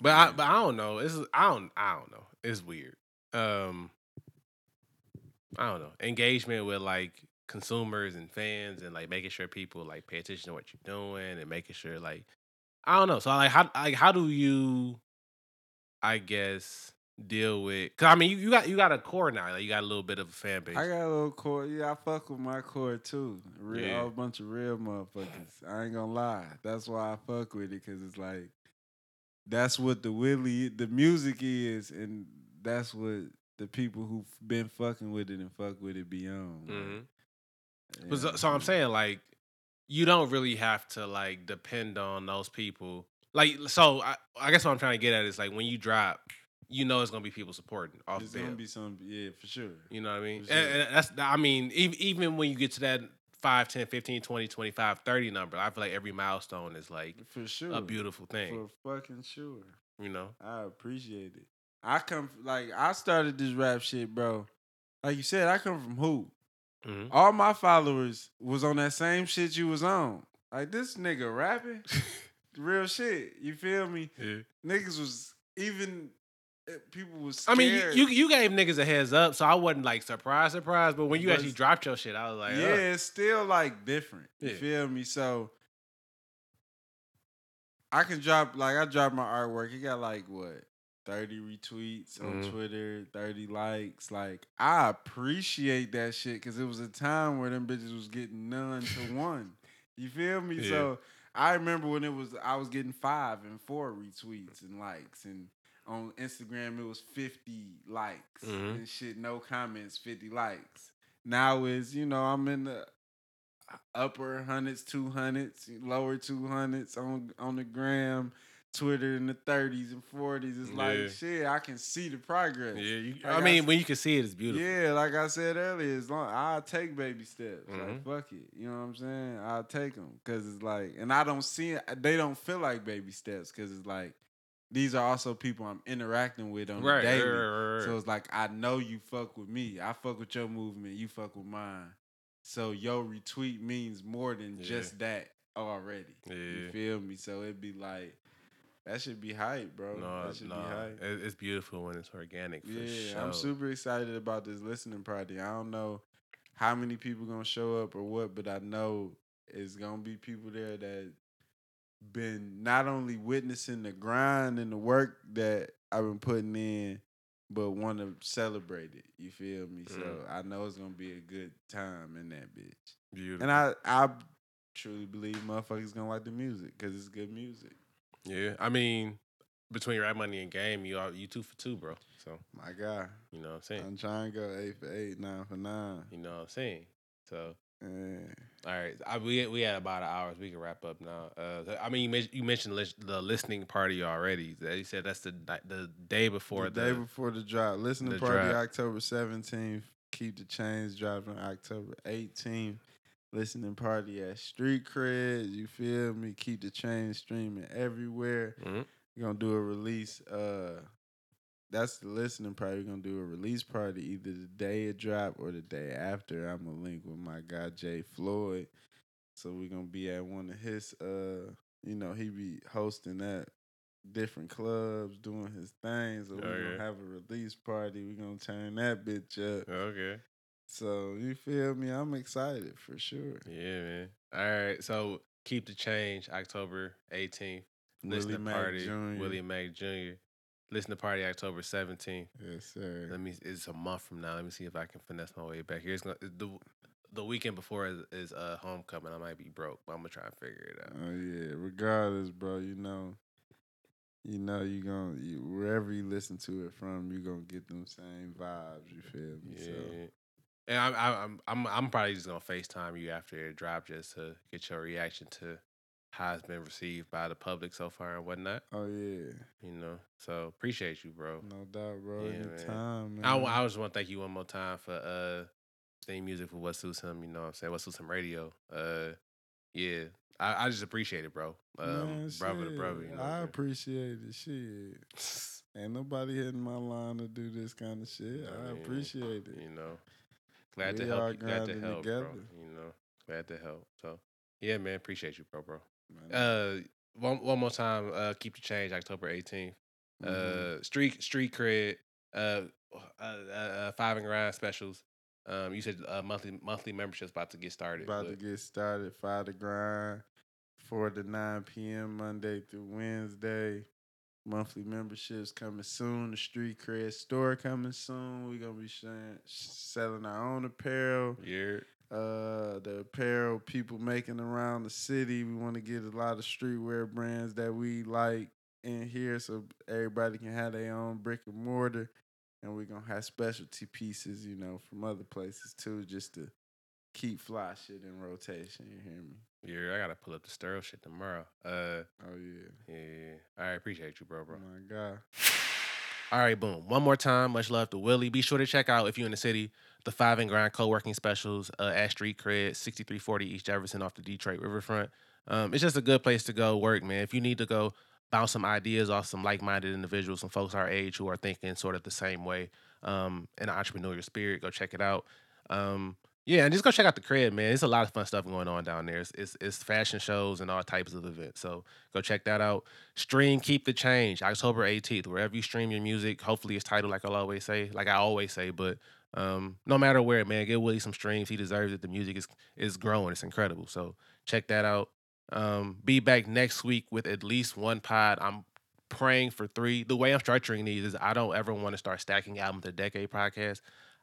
But I but I don't know. It's I don't I don't know. It's weird. Um I don't know. Engagement with like consumers and fans and like making sure people like pay attention to what you're doing and making sure like I don't know. So like how like how do you I guess deal with cuz I mean you, you got you got a core now. Like you got a little bit of a fan base. I got a little core. Yeah, I fuck with my core too. Real, Yeah. a bunch of real motherfuckers. I ain't gonna lie. That's why I fuck with it because it's like that's what the Willie, the music is, and that's what the people who've been fucking with it and fuck with it beyond. Mhm. you But so, so I'm saying like you don't really have to like depend on those people. Like so I, I guess what I'm trying to get at is like when you drop, you know it's gonna be people supporting off There's the gonna be some, yeah, for sure. You know what I mean? For And, and that's I mean even even when you get to that 5, 10, 15, 20, 25, 30 number, I feel like every milestone is like For sure. a beautiful thing. For fucking sure. You know? I appreciate it. I come like I started this rap shit, bro. Like you said, I come from hoop. Mhm. All my followers was on that same shit you was on. Like this nigga rapping, real shit. You feel me? Yeah. Niggas was even people was. I mean, you, you you gave niggas a heads up, so I wasn't like surprised, surprised. But when you But actually dropped your shit, I was like, yeah, "Ugh." it's still like different. You Yeah. feel me? So I can drop like I dropped my artwork. It got like what thirty retweets on Mhm. Twitter, thirty likes. Like I appreciate that shit because it was a time where them bitches was getting none to one. You feel me? Yeah. So I remember when it was I was getting five and four retweets and likes and. On Instagram, it was 50 likes Mhm. and shit, no comments, 50 likes. Now is, you know, I'm in the upper hundreds, two hundreds, lower two hundreds on on the gram, Twitter in the thirties and forties. It's Yeah. like shit. I can see the progress. Yeah, you, Like I I mean, s- when you can see it, it's beautiful. Yeah, like I said earlier, as long I'll take baby steps. Mhm. Like fuck it, you know what I'm saying? I'll take them because it's like, and I don't see it. They don't feel like baby steps because it's like these are also people I'm interacting with on Right, the daily. right, right, So it's like I know you fuck with me. I fuck with your movement. You fuck with mine. So your retweet means more than Yeah. just that already. Yeah. You feel me? So it'd be like that should be hype, bro. No, that should no, be hype. it's beautiful when it's organic. For Yeah, sure. I'm super excited about this listening party. I don't know how many people gonna show up or what, but I know it's gonna be people there that been not only witnessing the grind and the work that I've been putting in, but want to celebrate it. You feel me? So Mm. I know it's gonna be a good time in that bitch. Beautiful. And I I truly believe motherfuckers gonna like the music because it's good music. yeah, I mean, between Rap Money and Game, you are you two for two, bro. So My guy, you know what I'm saying. I'm trying to go eight for eight, nine for nine. You know what I'm saying. So Yeah. all right, I, we we had about an hour. So we can wrap up now. Uh, I mean, you mentioned, you mentioned lis- the listening party already. You said that's the the day before the the, day before the drop. Listen to the party drop. October 17th. Keep the Change dropping October 18th. Listening party at Street Creds. You feel me? Keep the Change streaming everywhere. Mhm. We're gonna do a release. Uh that's the listening party. We're gonna do a release party either the day it drop or the day after. I'm gonna link with my guy Jay Floyd. So we're gonna be at one of his uh you know, he be hosting at different clubs, doing his things. So we're gonna have a release party. We're gonna turn that bitch up. Okay. So you feel me? I'm excited for sure. Yeah, man. All right. So keep the change. October 18th. Willie Listening Mack party. Jr. Willie Mack Jr. Listening party October 17th. Yes, sir. Let me. It's a month from now. Let me see if I can finesse my way back here. It's gonna the the weekend before is, is uh homecoming. I might be broke, but I'm gonna try and figure it out. Oh yeah. Regardless, bro, you know, you know, you gonna you, wherever you listen to it from, you are gonna get them same vibes. You feel me? Yeah. So And I'm I'm I'm I'm probably just gonna FaceTime you after it drop just to get your reaction to how it's been received by the public so far and whatnot. oh yeah, You know, so appreciate you, bro. no doubt, bro. Yeah. Anytime, man. I, I just want to thank you one more time for uh theme music for what suits him. You know what I'm saying? What suits him radio. Uh, yeah, I, I just appreciate it, bro. Um, Man, brother to brother. You know, I appreciate it. Shit. Ain't nobody hitting my line to do this kind of shit. I, I mean, appreciate it. You know, glad We to help. You. Glad to help, together. bro. You know, glad to help. So, yeah, man, appreciate you, bro, bro. Uh, one one more time. Uh, keep the change. October 18th. Mhm. Uh, street street cred. Uh, uh, uh, five and grind specials. Um, you said uh, monthly monthly memberships about to get started. About to get started. Five to grind. Four to nine p.m. Monday through Wednesday. Monthly memberships coming soon. The Street Cred store coming soon. We gonna be sharing, selling our own apparel. yeah. Uh, the apparel people making around the city. We want to get a lot of streetwear brands that we like in here, so everybody can have their own brick and mortar. And we're gonna have specialty pieces, you know, from other places too, just to keep fly shit in rotation. You hear me? Yeah, I gotta pull up the Sterl shit tomorrow. Uh, Oh yeah. yeah. All right, appreciate you, bro, bro. Oh my God. All right, boom. One more time. Much love to Willie. Be sure to check out if you're in the city the Five and Grind co-working specials uh, at Street Cred, 6340 East Jefferson off the Detroit Riverfront. Um, it's just a good place to go work, man. If you need to go bounce some ideas off some like-minded individuals, some folks our age who are thinking sort of the same way um, in an entrepreneurial spirit, go check it out. Um, yeah, and just go check out the crib, man. It's a lot of fun stuff going on down there. It's, it's, it's fashion shows and all types of events. So go check that out. Stream Keep the Change, October 18th. Wherever you stream your music, hopefully it's Tidal like I'll always say, like I always say, but um, no matter where, man, get Willie some streams. He deserves it. The music is is growing. It's incredible. So check that out. Um, be back next week with at least one pod. I'm praying for three. The way I'm structuring these is I don't ever want to start stacking album to decade podcast.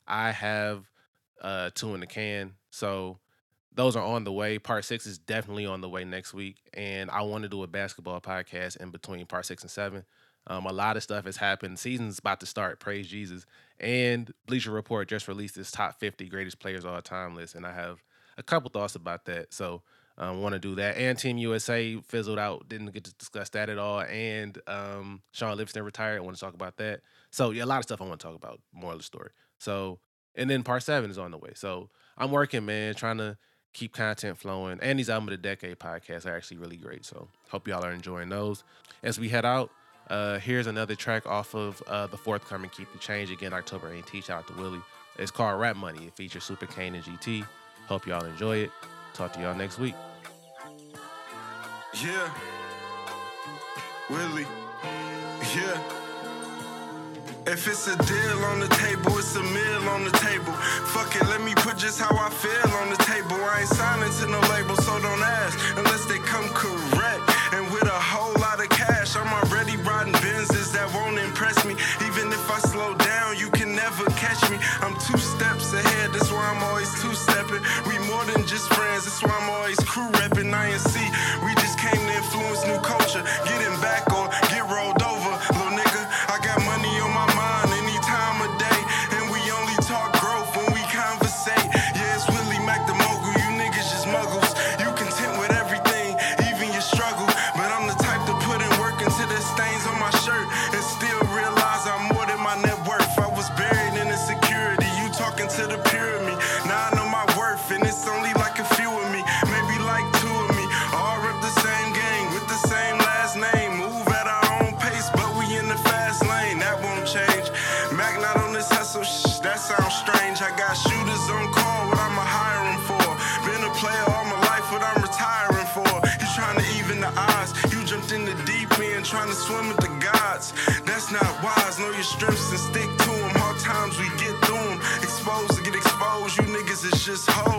I have uh two in the can. So those are on the way. Part six is definitely on the way next week. And I want to do a basketball podcast in between part six and seven. Um, a lot of stuff has happened. Season's about to start. Praise Jesus. And Bleacher Report just released its top 50 greatest players all time list. And I have a couple thoughts about that. So I um, want to do that. And Team USA fizzled out. Didn't get to discuss that at all. And um, Shaun Livingston retired. I want to talk about that. So yeah, a lot of stuff I want to talk about. Moral of the story. So and then part seven is on the way. So I'm working, man, trying to keep content flowing. And these album of the decade podcasts are actually really great. So hope y'all are enjoying those. As we head out, uh, here's another track off of uh, the forthcoming Keep the Change again, October 18th. Shout out to Willie. It's called Rap Money. It features Super Kane and GT. Hope y'all enjoy it. Talk to y'all next week. Yeah. Willie. Yeah. If it's a deal on the table, it's a meal on the table. Fuck it, let me put just how I feel on the table. I ain't signing to no label, so don't ask unless they come correct. And with a whole lot of cash, I'm already riding Benzes that won't impress me. Even if I slow down, you can never catch me. I'm two steps ahead, that's why I'm always two stepping. We more than just friends, that's why I'm always crew repping INC. We just came to influence new culture, getting back or get rolled over. And stick to 'em. Hard times we get through 'em. Exposed to get exposed, you niggas is just hoes.